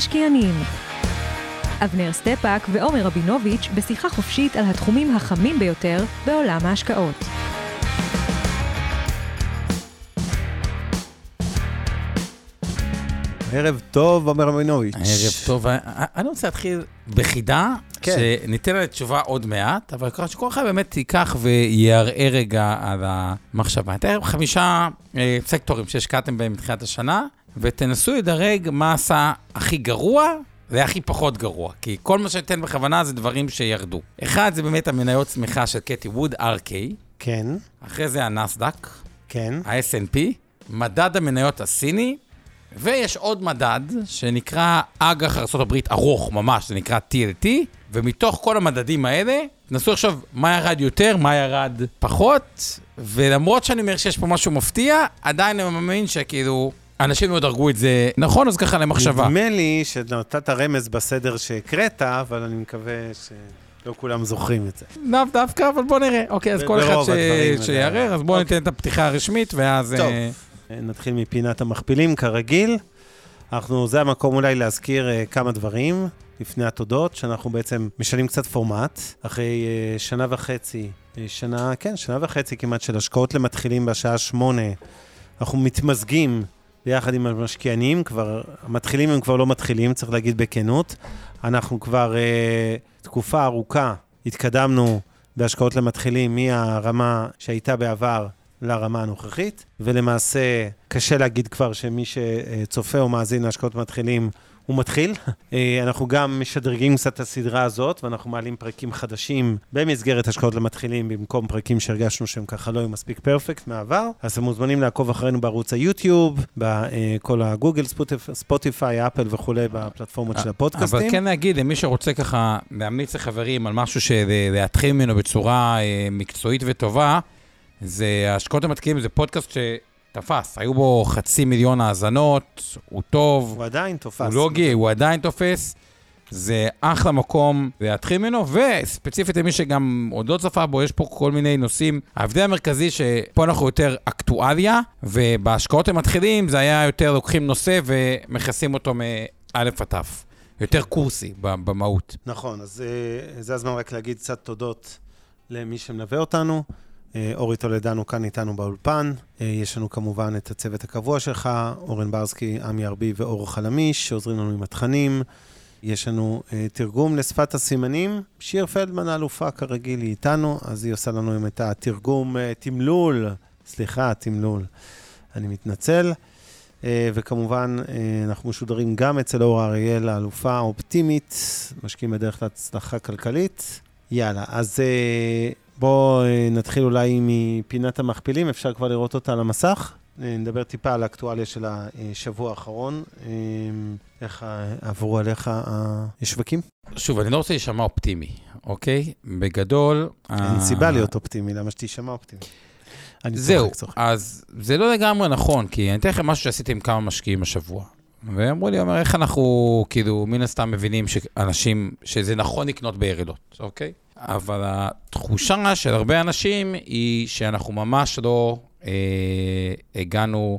המשקיענים אבנר סטפאק ועומר רבינוביץ' בשיחה חופשית על התחומים החמים ביותר בעולם ההשקעות. ערב טוב, עומר רבינוביץ'. ערב טוב. אני רוצה להתחיל בחידה, כן. שניתן לה תשובה עוד מעט, אבל ככה שכל אחד באמת ייקח ויהרהר רגע על המחשבה. לכם חמישה אה, סקטורים שהשקעתם בהם מתחילת השנה, ותנסו לדרג מה עשה הכי גרוע והכי פחות גרוע, כי כל מה שאתן בכוונה זה דברים שירדו. אחד זה באמת המניות צמיחה של קטי ווד, RK, כן, אחרי זה הנסדק, כן. ה-S&P, מדד המניות הסיני, ויש עוד מדד שנקרא אג"ח ארה"ב ארוך ממש, זה נקרא TLT, ומתוך כל המדדים האלה, תנסו עכשיו מה ירד יותר, מה ירד פחות, ולמרות שאני אומר שיש פה משהו מפתיע, עדיין אני מאמין שכאילו, אנשים לא ידרגו את זה נכון, אז ככה למחשבה. נדמה לי שנתת רמז בסדר שהקראת, אבל אני מקווה שלא כולם זוכרים את זה. לאו דווקא, אבל בוא נראה. אוקיי, אז כל אחד ש- שיערער, אז בואו אוקיי. ניתן את הפתיחה הרשמית, ואז... טוב. אה, נתחיל מפינת המכפילים, כרגיל. אנחנו, זה המקום אולי להזכיר uh, כמה דברים לפני התודות, שאנחנו בעצם משנים קצת פורמט, אחרי uh, שנה וחצי, uh, שנה, כן, שנה וחצי כמעט של השקעות למתחילים בשעה שמונה, אנחנו מתמזגים ביחד עם המשקיענים, כבר, המתחילים הם כבר לא מתחילים, צריך להגיד בכנות. אנחנו כבר uh, תקופה ארוכה התקדמנו בהשקעות למתחילים מהרמה שהייתה בעבר לרמה הנוכחית, ולמעשה קשה להגיד כבר שמי שצופה או מאזין להשקעות מתחילים, הוא מתחיל. אה, אנחנו גם משדרגים קצת את הסדרה הזאת, ואנחנו מעלים פרקים חדשים במסגרת השקעות למתחילים, במקום פרקים שהרגשנו שהם ככה לא היו מספיק פרפקט מהעבר. אז אתם מוזמנים לעקוב אחרינו בערוץ היוטיוב, בכל הגוגל, ספוטיפ- ספוטיפיי, אפל וכולי, בפלטפורמות של הפודקאסטים. אבל כן להגיד, למי שרוצה ככה להמליץ לחברים על משהו שלהתחיל ממנו בצורה אה, מקצועית וטובה, זה ההשקעות המתקיעים, זה פודקאסט שתפס. היו בו חצי מיליון האזנות, הוא טוב, הוא עדיין תופס. הוא לוגי, הוא עדיין תופס. זה אחלה מקום להתחיל ממנו, וספציפית למי שגם עוד לא צפה בו, יש פה כל מיני נושאים. ההבדל המרכזי שפה אנחנו יותר אקטואליה, ובהשקעות המתחילים זה היה יותר לוקחים נושא ומכסים אותו מא' עד ת'. יותר קורסי במהות. נכון, אז אה, זה הזמן רק להגיד קצת תודות למי שמלווה אותנו. אה, אורי טולדנו כאן איתנו באולפן. אה, יש לנו כמובן את הצוות הקבוע שלך, אורן ברסקי, עמי ארבי ואור חלמיש, שעוזרים לנו עם התכנים. יש לנו אה, תרגום לשפת הסימנים. שיר פלדמן האלופה כרגיל היא איתנו, אז היא עושה לנו עם את התרגום אה, תמלול, סליחה, תמלול. אני מתנצל. אה, וכמובן, אה, אנחנו משודרים גם אצל אור אריאל, האלופה האופטימית, משקיעים בדרך להצלחה כלכלית. יאללה, אז אה, בואו אה, נתחיל אולי מפינת המכפילים, אפשר כבר לראות אותה על המסך. אה, נדבר טיפה על האקטואליה של השבוע האחרון. אה, איך עברו עליך השווקים? שוב, אני לא רוצה להישמע אופטימי, אוקיי? בגדול... אין סיבה להיות אופטימי, למה שתישמע אופטימי? זהו. אז זה לא לגמרי נכון, כי אני אתן לכם משהו שעשיתי עם כמה משקיעים השבוע. ואמרו לי, אומר, איך אנחנו, כאילו, מן הסתם מבינים שאנשים, שזה נכון לקנות בירידות, אוקיי? אבל התחושה של הרבה אנשים היא שאנחנו ממש לא אה, הגענו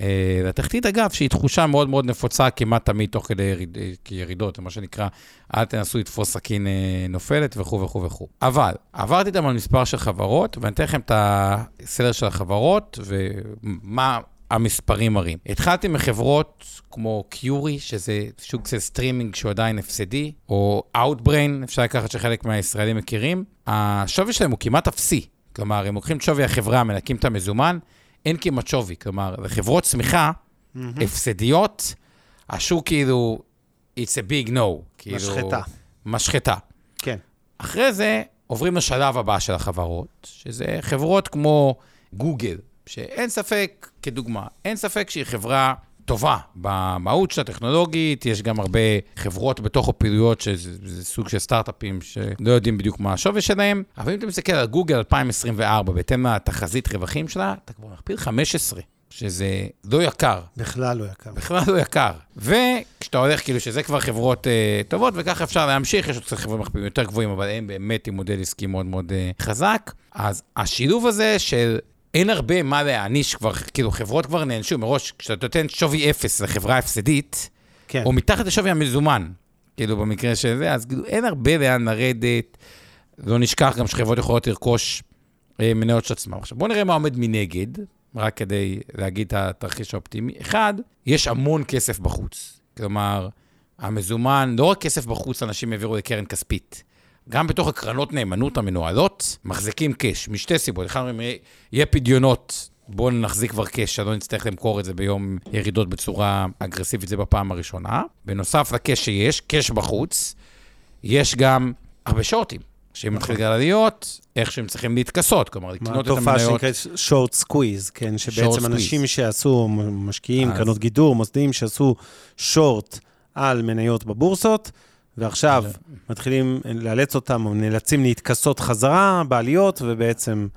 אה, לתחתית, אגב, שהיא תחושה מאוד מאוד נפוצה כמעט תמיד תוך כדי יריד, אה, ירידות, מה שנקרא, אל תנסו לתפוס סכין אה, נופלת וכו' וכו' וכו'. אבל עברתי איתם על מספר של חברות, ואני אתן לכם את הסדר של החברות ומה המספרים מראים. התחלתי מחברות כמו CURI, שזה שוק של סטרימינג שהוא עדיין הפסדי, או Outbrain, אפשר לקחת שחלק מהישראלים מכירים. השווי שלהם הוא כמעט אפסי. כלומר, הם לוקחים את שווי החברה, מנקים את המזומן, אין כמעט שווי. כלומר, לחברות צמיחה, הפסדיות, השוק כאילו, it's a big no. כאילו, משחטה. משחטה. כן. אחרי זה עוברים לשלב הבא של החברות, שזה חברות כמו גוגל, שאין ספק, כדוגמה, אין ספק שהיא חברה טובה במהות שלה, טכנולוגית, יש גם הרבה חברות בתוך הפעילויות, שזה סוג של סטארט-אפים שלא יודעים בדיוק מה השווי שלהם, אבל אם אתה מסתכל על גוגל 2024, בהתאם לתחזית רווחים שלה, אתה כבר מכפיל 15. שזה לא יקר. בכלל לא יקר. בכלל לא יקר. וכשאתה הולך, כאילו, שזה כבר חברות uh, טובות, וככה אפשר להמשיך, יש עוד קצת חברות מחפיאים יותר גבוהים, אבל הם באמת עם מודל עסקי מאוד מאוד uh, חזק. אז השילוב הזה של אין הרבה מה להעניש כבר, כאילו, חברות כבר נענשו מראש, כשאתה נותן שווי אפס לחברה הפסדית, כן. או מתחת לשווי המזומן, כאילו, במקרה של זה, אז כאילו, אין הרבה לאן לרדת. לא נשכח גם שחברות יכולות לרכוש אה, מניות של עצמם. עכשיו, בואו נראה מה עומד מנגד. רק כדי להגיד את התרחיש האופטימי. אחד, יש המון כסף בחוץ. כלומר, המזומן, לא רק כסף בחוץ אנשים העבירו לקרן כספית. גם בתוך הקרנות נאמנות המנוהלות, מחזיקים קאש, משתי סיבות. אחד, אומרים, יהיה פדיונות, בואו נחזיק כבר קאש, שלא נצטרך למכור את זה ביום ירידות בצורה אגרסיבית, זה בפעם הראשונה. בנוסף לקאש שיש, קאש בחוץ, יש גם הרבה שורטים. שאם מתחיל גל עליות, איך שהם צריכים להתכסות, כלומר, לקנות את המניות. תופעה שנקראת short squeeze, כן, שבעצם אנשים שעשו, משקיעים, קרנות גידור, מוסדיים, שעשו short על מניות בבורסות, ועכשיו מתחילים לאלץ אותם, או נאלצים להתכסות חזרה בעליות, ובעצם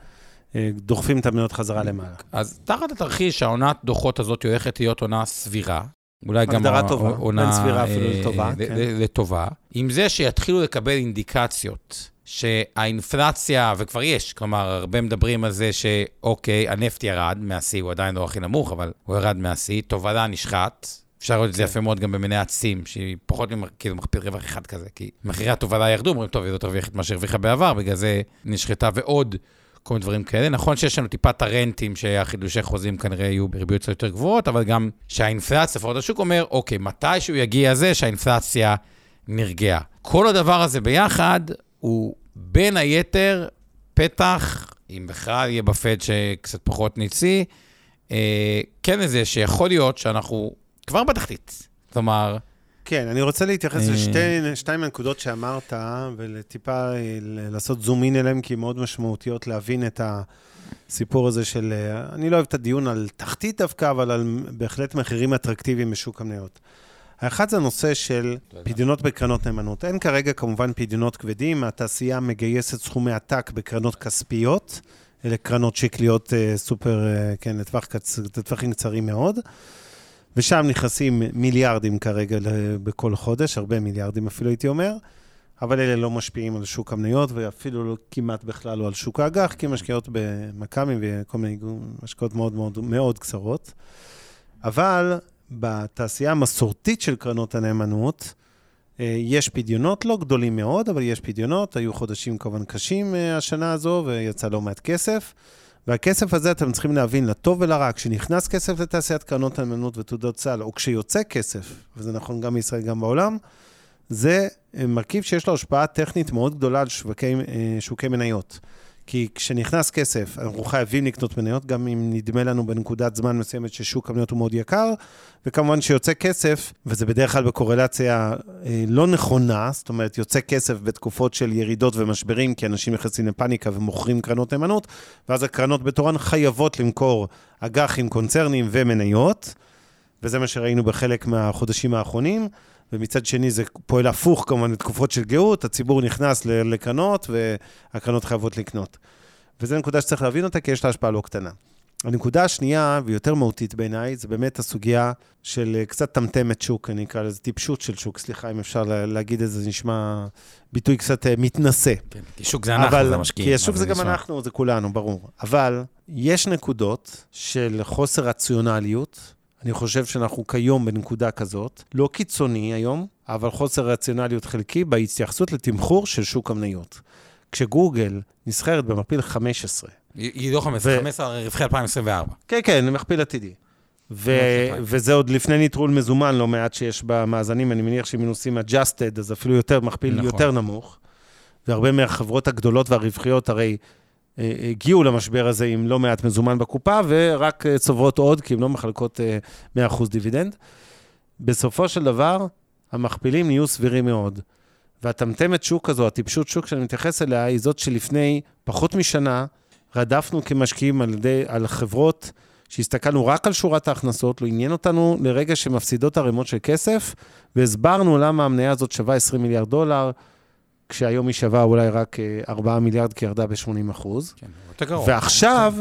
אה, דוחפים את המניות חזרה למעלה. אז תחת התרחיש, העונת דוחות הזאת הולכת להיות עונה סבירה. אולי גם הגדרה טובה, בין סבירה אפילו לטובה. כן. לטובה. עם זה שיתחילו לקבל אינדיקציות שהאינפלציה, וכבר יש, כלומר, הרבה מדברים על זה שאוקיי, הנפט ירד מהשיא, הוא עדיין לא הכי נמוך, אבל הוא ירד מהשיא, תובלה נשחט. אפשר לראות את זה כן. יפה מאוד גם במניה עצים, שהיא פחות כאילו מכפיל רווח אחד כזה, כי מחירי התובלה ירדו, אומרים, טוב, היא לא תרוויח את מה שהרוויחה בעבר, בגלל זה נשחטה ועוד כל מיני דברים כאלה. נכון שיש לנו טיפה את הרנטים, שהחידושי חוזים כנראה יהיו בריביות יותר גבוהות, אבל גם שהאינפלציה, לפחות השוק אומר, אוקיי, מתישהו יגיע זה שהאינפלציה נרגעה. כל הדבר הזה ביחד, הוא בין היתר פתח, אם בכלל יהיה בפד שקצת פחות ניצי, אה, כן לזה שיכול להיות שאנחנו כבר בתחתית. כלומר... כן, אני רוצה להתייחס אה... לשתיים מהנקודות שאמרת, ולטיפה אה, לעשות זום אין אליהם, כי הן מאוד משמעותיות להבין את הסיפור הזה של... אה, אני לא אוהב את הדיון על תחתית דווקא, אבל על בהחלט מחירים אטרקטיביים בשוק המניות. האחד זה הנושא של פדיונות בקרנות נאמנות. אין כרגע כמובן פדיונות כבדים, התעשייה מגייסת סכומי עתק בקרנות כספיות, אלה קרנות שקליות סופר, כן. לטווחים קצרים מאוד, ושם נכנסים מיליארדים כרגע בכל חודש, הרבה מיליארדים אפילו הייתי אומר, אבל אלה לא משפיעים על שוק המניות, ואפילו לא, כמעט בכלל לא על שוק האג"ח, כי משקיעות במכ"מים וכל מיני השקעות מאוד מאוד מאוד קצרות. אבל בתעשייה המסורתית של קרנות הנאמנות, אה, יש פדיונות לא גדולים מאוד, אבל יש פדיונות. היו חודשים כמובן קשים אה, השנה הזו, ויצא לא מעט כסף. והכסף הזה, אתם צריכים להבין, לטוב ולרע, כשנכנס כסף לתעשיית קרנות הנאמנות ותעודות סל, או כשיוצא כסף, וזה נכון גם בישראל, גם בעולם, זה אה, מרכיב שיש לו השפעה טכנית מאוד גדולה על שוקי, שוקי מניות. כי כשנכנס כסף, אנחנו חייבים לקנות מניות, גם אם נדמה לנו בנקודת זמן מסוימת ששוק המניות הוא מאוד יקר, וכמובן שיוצא כסף, וזה בדרך כלל בקורלציה אה, לא נכונה, זאת אומרת, יוצא כסף בתקופות של ירידות ומשברים, כי אנשים נכנסים לפאניקה ומוכרים קרנות נאמנות, ואז הקרנות בתורן חייבות למכור אג"חים, קונצרנים ומניות, וזה מה שראינו בחלק מהחודשים האחרונים. ומצד שני זה פועל הפוך כמובן לתקופות של גאות, הציבור נכנס לקרנות והקרנות חייבות לקנות. וזו נקודה שצריך להבין אותה, כי יש לה השפעה לא קטנה. הנקודה השנייה, ויותר מהותית בעיניי, זה באמת הסוגיה של אה, קצת טמטמת שוק, אני אקרא לזה טיפשות של שוק, סליחה אם אפשר להגיד את זה, זה נשמע ביטוי קצת אה, מתנשא. כן, כי שוק זה אנחנו, אבל, זה המשקיעים. כי השוק זה גם נשמע. אנחנו, זה כולנו, ברור. אבל יש נקודות של חוסר רציונליות, אני חושב שאנחנו כיום בנקודה כזאת, לא קיצוני היום, אבל חוסר רציונליות חלקי בהתייחסות לתמחור של שוק המניות. כשגוגל נסחרת במכפיל 15. היא לא 15, 15 רווחי 2024. כן, כן, מכפיל עתידי. ו- וזה עוד לפני נטרול מזומן לא מעט שיש במאזנים, אני מניח שאם עושים adjusted, אז אפילו יותר מכפיל נכון. יותר נמוך. והרבה מהחברות הגדולות והרווחיות הרי הגיעו למשבר הזה עם לא מעט מזומן בקופה, ורק אה, צוברות עוד, כי הן לא מחלקות 100% אה, דיבידנד. בסופו של דבר, המכפילים נהיו סבירים מאוד. והטמטמת שוק הזו, הטיפשות שוק שאני מתייחס אליה, היא זאת שלפני פחות משנה רדפנו כמשקיעים על, ידי, על חברות שהסתכלנו רק על שורת ההכנסות, לא עניין אותנו לרגע שמפסידות ערימות של כסף, והסברנו למה המניה הזאת שווה 20 מיליארד דולר, כשהיום היא שווה אולי רק 4 מיליארד, כי ירדה ב-80 אחוז. כן, יותר גרוע. ועכשיו,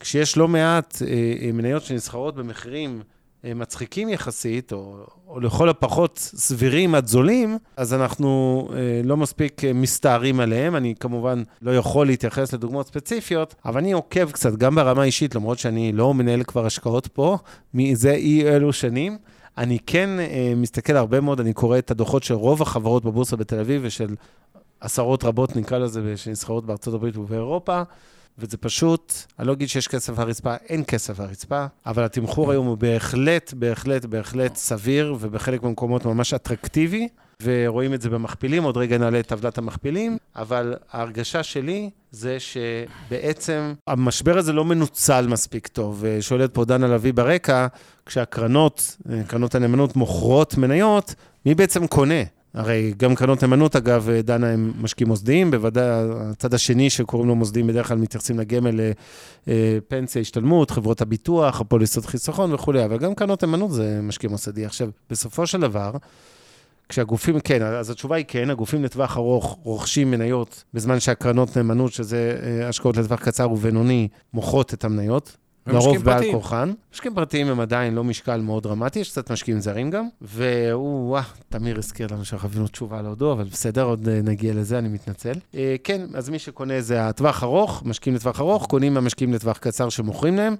כשיש לא מעט אה, מניות שנסחרות במחירים אה, מצחיקים יחסית, או, או לכל הפחות סבירים עד זולים, אז אנחנו אה, לא מספיק אה, מסתערים עליהם. אני כמובן לא יכול להתייחס לדוגמאות ספציפיות, אבל אני עוקב קצת, גם ברמה אישית, למרות שאני לא מנהל כבר השקעות פה, מזה אי אלו שנים. אני כן אה, מסתכל הרבה מאוד, אני קורא את הדוחות של רוב החברות בבורסה בתל אביב ושל עשרות רבות, נקרא לזה, שנסחרות בארצות הברית ובאירופה. וזה פשוט, אני לא אגיד שיש כסף הרצפה, אין כסף הרצפה, אבל התמחור היום הוא בהחלט, בהחלט, בהחלט סביר, ובחלק מהמקומות ממש אטרקטיבי, ורואים את זה במכפילים, עוד רגע נעלה את טבלת המכפילים, אבל ההרגשה שלי זה שבעצם המשבר הזה לא מנוצל מספיק טוב. שואלת פה דנה לביא ברקע, כשהקרנות, קרנות הנאמנות מוכרות מניות, מי בעצם קונה? הרי גם קרנות נאמנות, אגב, דנה, הם משקיעים מוסדיים, בוודאי הצד השני שקוראים לו מוסדיים, בדרך כלל מתייחסים לגמל לפנסיה, השתלמות, חברות הביטוח, הפוליסות חיסכון וכולי, אבל גם קרנות נאמנות זה משקיע מוסדי. עכשיו, בסופו של דבר, כשהגופים, כן, אז התשובה היא כן, הגופים לטווח ארוך רוכשים מניות, בזמן שהקרנות נאמנות, שזה אה, השקעות לטווח קצר ובינוני, מוכרות את המניות. לרוב בעל כורחן. משקיעים פרטיים הם עדיין לא משקל מאוד דרמטי, יש קצת משקיעים זרים גם. והוא, וואה, תמיר הזכיר לנו שחווינו תשובה על הודו, אבל בסדר, עוד אה, נגיע לזה, אני מתנצל. אה, כן, אז מי שקונה זה הטווח ארוך, משקיעים לטווח ארוך, קונים מהמשקיעים לטווח קצר שמוכרים להם.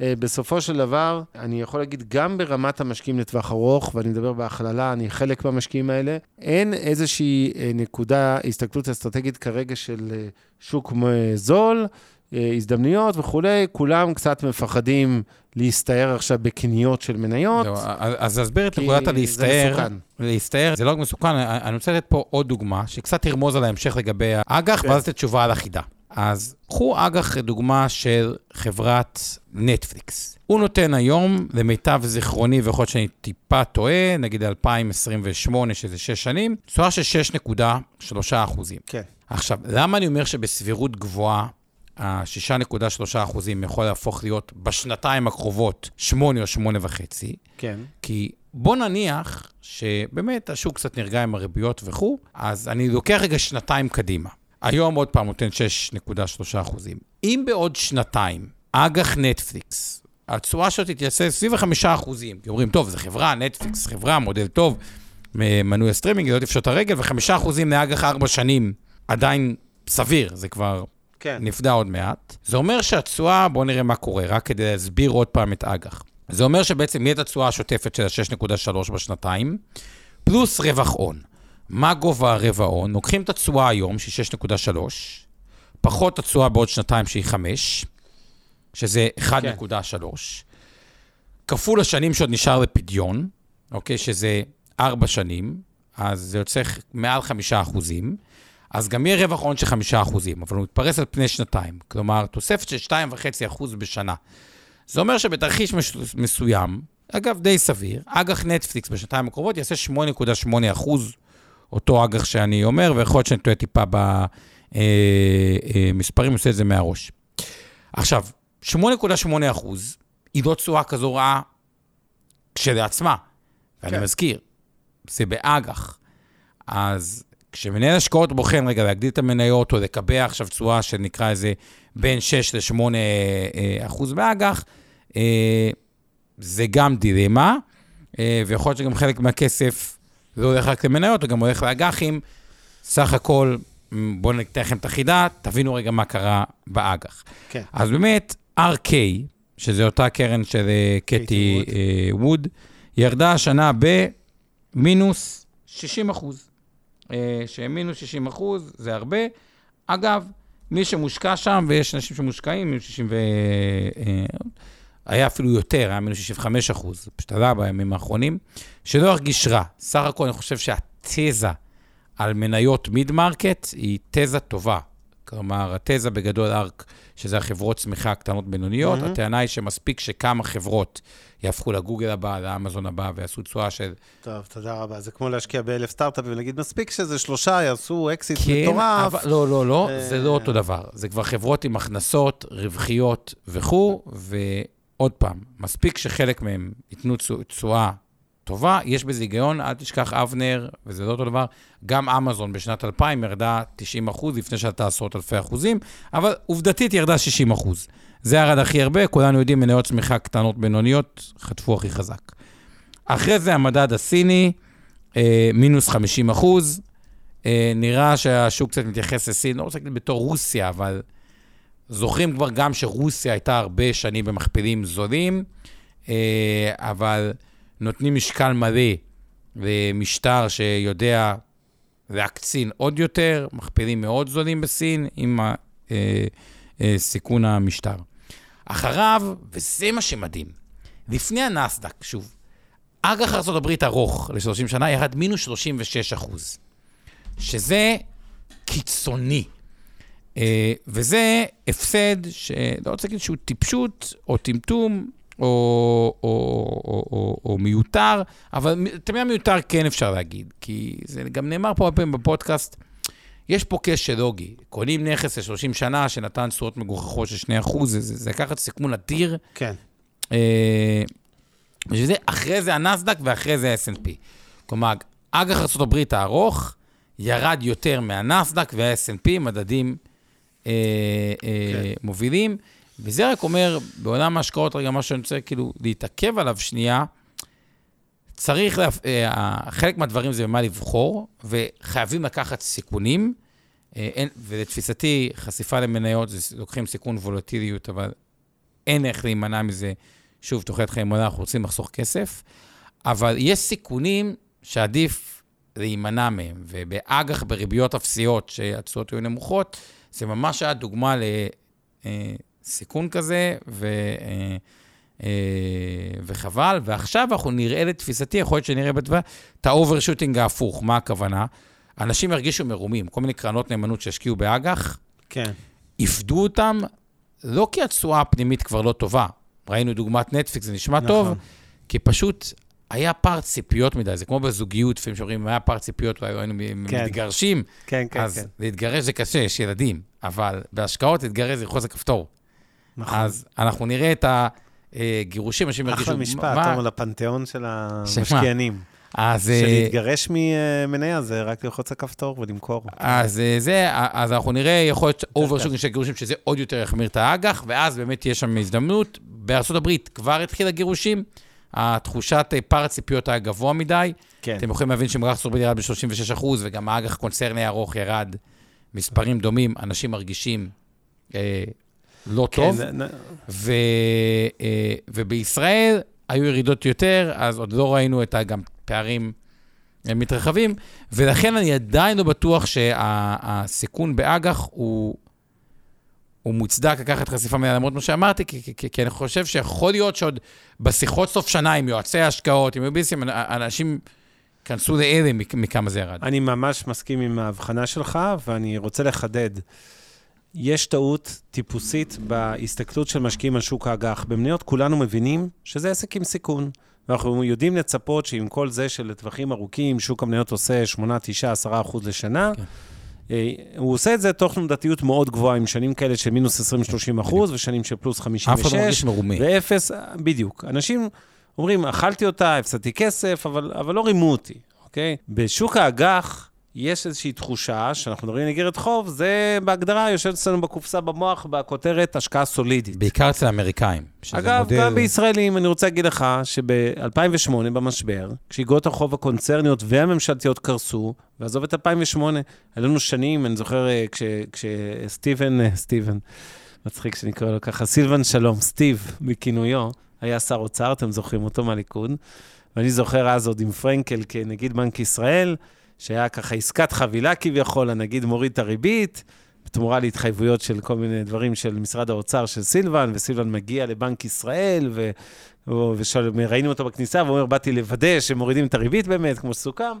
אה, בסופו של דבר, אני יכול להגיד, גם ברמת המשקיעים לטווח ארוך, ואני מדבר בהכללה, אני חלק מהמשקיעים האלה, אין איזושהי נקודה, הסתכלות אסטרטגית כרגע של שוק זול. אה, הזדמנויות וכולי, כולם קצת מפחדים להסתער עכשיו בקניות של מניות. לא, אז תסביר את נקודת הלהסתער. זה מסוכן. להסתער זה לא רק מסוכן, אני רוצה לתת פה עוד דוגמה, שקצת תרמוז על ההמשך לגבי האג"ח, כן. ואז לתת תשובה על החידה. אז קחו אג"ח דוגמה של חברת נטפליקס. הוא נותן היום, למיטב זיכרוני, ויכול להיות שאני טיפה טועה, נגיד 2028, שזה 6 שנים, תשואה של 6.3 אחוזים. כן. עכשיו, למה אני אומר שבסבירות גבוהה ה-6.3 אחוזים יכול להפוך להיות בשנתיים הקרובות 8 או 8.5. כן. כי בוא נניח שבאמת השוק קצת נרגע עם הריביות וכו', אז אני לוקח רגע שנתיים קדימה. היום עוד פעם נותן 6.3 אחוזים. אם בעוד שנתיים אג"ח נטפליקס, התשואה שלו תתייסס סביב ה-5 אחוזים, כי אומרים, טוב, זו חברה, נטפליקס, חברה, מודל טוב, מנוי הסטרימינג, לא תפשוט הרגל, ו-5 אחוזים לאג"ח 4 שנים עדיין סביר, זה כבר כן. נפדה עוד מעט. זה אומר שהתשואה, בואו נראה מה קורה, רק כדי להסביר עוד פעם את אג"ח. זה אומר שבעצם נהנית התשואה השוטפת של ה-6.3 בשנתיים, פלוס רווח הון. מה גובה הרווח הון? לוקחים את התשואה היום, שהיא 6.3, פחות התשואה בעוד שנתיים, שהיא 5, שזה 1.3, כן. כפול השנים שעוד נשאר לפדיון, אוקיי, שזה 4 שנים, אז זה יוצא מעל 5 אחוזים. אז גם יהיה רווח הון של 5%, אבל הוא מתפרס על פני שנתיים. כלומר, תוספת של 2.5% בשנה. זה אומר שבתרחיש מש... מסוים, אגב, די סביר, אג"ח נטפליקס בשנתיים הקרובות יעשה 8.8 אותו אג"ח שאני אומר, ויכול להיות שאני טועה טיפה במספרים, אה, אה, עושה את זה מהראש. עכשיו, 8.8 היא לא תשואה כזו רעה כשלעצמה. ואני כן. מזכיר, זה באג"ח. אז כשמנהל השקעות בוחן רגע להגדיל את המניות או לקבע עכשיו תשואה שנקרא איזה בין 6 ל-8 אה, אחוז באג"ח, זה גם דילמה, ויכול להיות שגם חלק מהכסף לא הולך רק למניות, הוא גם הולך לאג"חים. סך הכל, בואו ניתן לכם את החידה, תבינו רגע מה קרה באג"ח. כן. אז באמת, RK, שזה אותה קרן של קטי ווד, ירדה השנה במינוס 60 אחוז. אה, שהם מינוס 60 אחוז, זה הרבה. אגב, מי שמושקע שם, ויש אנשים שמושקעים, מינוס 60 ו... אה, היה אפילו יותר, היה מינוס 65 אחוז, פשוט עלה בימים האחרונים, שלא ירגיש רע. סך הכל אני חושב שהתזה על מניות mid market היא תזה טובה. כלומר, התזה בגדול ARK, שזה החברות צמיחה הקטנות בינוניות, mm-hmm. הטענה היא שמספיק שכמה חברות יהפכו לגוגל הבא, לאמזון הבא, ויעשו תשואה של... טוב, תודה רבה. זה כמו להשקיע באלף סטארט-אפים ולהגיד, מספיק שזה שלושה יעשו אקזיט כן, מטורף. אבל, לא, לא, לא, אה... זה לא אותו דבר. זה כבר חברות עם הכנסות, רווחיות וכו', עוד פעם, מספיק שחלק מהם ייתנו תשואה טובה, יש בזה היגיון, אל תשכח אבנר, וזה לא אותו דבר, גם אמזון בשנת 2000 ירדה 90 אחוז, לפני שאתה עשרות אלפי אחוזים, אבל עובדתית ירדה 60 אחוז. זה ירד הכי הרבה, כולנו יודעים, מניות צמיחה קטנות בינוניות חטפו הכי חזק. אחרי זה המדד הסיני, אה, מינוס 50 אחוז. אה, נראה שהשוק קצת מתייחס לסין, לא רוצה להגיד בתור רוסיה, אבל זוכרים כבר גם שרוסיה הייתה הרבה שנים במכפילים זולים, אה, אבל נותנים משקל מלא למשטר שיודע להקצין עוד יותר, מכפילים מאוד זולים בסין עם סיכון המשטר. אחריו, וזה מה שמדהים, לפני הנסדק, שוב, אג"ח ארה"ב ארוך ל-30 שנה ירד מינוס 36 אחוז, שזה קיצוני. Uh, וזה הפסד שלא רוצה להגיד שהוא טיפשות או טמטום או, או, או, או, או מיותר, אבל את המילה מיותר כן אפשר להגיד, כי זה גם נאמר פה הרבה פעמים בפודקאסט, יש פה כשל לוגי. קונים נכס ל-30 שנה שנתן תשואות מגוחכות של 2%, זה, זה, זה לקחת סיכון אדיר. כן. Uh, בשביל זה, אחרי זה הנסדק ואחרי זה ה-S&P. כלומר, אג"ח ארה"ב הארוך ירד יותר מהנסדק וה-S&P, מדדים אה, אה, כן. מובילים. וזה רק אומר, בעולם ההשקעות, רגע, מה שאני רוצה כאילו להתעכב עליו שנייה, צריך, לה, אה, חלק מהדברים זה במה לבחור, וחייבים לקחת סיכונים. אה, אין, ולתפיסתי, חשיפה למניות, זה לוקחים סיכון וולוטיליות, אבל אין איך להימנע מזה שוב, תוחלת חיים עולה, אנחנו רוצים לחסוך כסף, אבל יש סיכונים שעדיף להימנע מהם, ובאג"ח בריביות אפסיות, שהתשואות היו נמוכות, זה ממש היה דוגמה לסיכון כזה, ו... אה, וחבל, ועכשיו אנחנו נראה לתפיסתי, יכול להיות שנראה בתווה, את ה overshooting ההפוך. מה הכוונה? אנשים ירגישו מרומים, כל מיני קרנות נאמנות שהשקיעו באג"ח, כן. יפדו אותם, לא כי התשואה הפנימית כבר לא טובה, ראינו דוגמת נטפליקס, זה נשמע נכון. טוב, כי פשוט היה פער ציפיות מדי, זה כמו בזוגיות, לפעמים שאומרים, היה פער ציפיות, אולי היינו כן. מתגרשים, כן, כן, אז כן. להתגרש זה קשה, יש ילדים, אבל בהשקעות להתגרש זה ללחוץ הכפתור. נכון. אז אנחנו נראה את הגירושים, אנשים ירגישו... אחלה משפט, מה... לפנתיאון של המשקיענים. אז... אה, שלהתגרש ממניה זה רק ללחוץ הכפתור ולמכור. אז אה, זה, אז אנחנו נראה, יכול להיות overshooting של גירושים, שזה עוד יותר יחמיר את האג"ח, ואז באמת יש שם הזדמנות. בארה"ב כבר התחיל הגירושים, התחושת אה, פער הציפיות היה גבוה מדי. כן. אתם יכולים להבין שמערך ארצות ירד ב-36%, וגם האג"ח קונצרני ארוך ירד מספרים דומים, אנשים מרגישים אה, לא כן, טוב. נ... ו, אה, ובישראל היו ירידות יותר, אז עוד לא ראינו את גם פערים מתרחבים, ולכן אני עדיין לא בטוח שהסיכון באג"ח הוא... הוא מוצדק לקחת חשיפה מלאה, למרות מה שאמרתי, כי, כי, כי אני חושב שיכול להיות שעוד בשיחות סוף שנה עם יועצי ההשקעות, עם יוביסים, אנשים כנסו להלם מכמה זה ירד. אני ממש מסכים עם ההבחנה שלך, ואני רוצה לחדד. יש טעות טיפוסית בהסתכלות של משקיעים על שוק האג"ח. במניות כולנו מבינים שזה עסק עם סיכון. ואנחנו יודעים לצפות שעם כל זה שלטווחים ארוכים, שוק המניות עושה 8, 9, 10 אחוז לשנה, כן. אה, הוא עושה את זה תוך תנודתיות מאוד גבוהה, עם שנים כאלה של מינוס 20-30 אחוז, ושנים של פלוס 56. אף אחד לא מרגיש מרומה. ואפס, בדיוק. אנשים אומרים, אכלתי אותה, הפסדתי כסף, אבל, אבל לא רימו אותי, אוקיי? בשוק האג"ח, יש איזושהי תחושה שאנחנו מדברים על איגרת חוב, זה בהגדרה יושב אצלנו בקופסה במוח, בכותרת השקעה סולידית. בעיקר אצל האמריקאים. אגב, מודל... גם בישראלים, אני רוצה להגיד לך שב-2008, במשבר, כשאיגרות החוב הקונצרניות והממשלתיות קרסו, ועזוב את 2008, היו לנו שנים, אני זוכר אה, כשסטיבן, אה, סטיבן, מצחיק שנקרא לו ככה, סילבן שלום, סטיב בכינויו, היה שר אוצר, אתם זוכרים אותו מהליכוד, ואני זוכר אז עוד עם פרנקל כנגיד בנק ישראל, שהיה ככה עסקת חבילה כביכול, הנגיד מוריד את הריבית, בתמורה להתחייבויות של כל מיני דברים של משרד האוצר של סילבן, וסילבן מגיע לבנק ישראל, ו... וראינו אותו בכניסה, והוא אומר, באתי לוודא שמורידים את הריבית באמת, כמו שסוכם.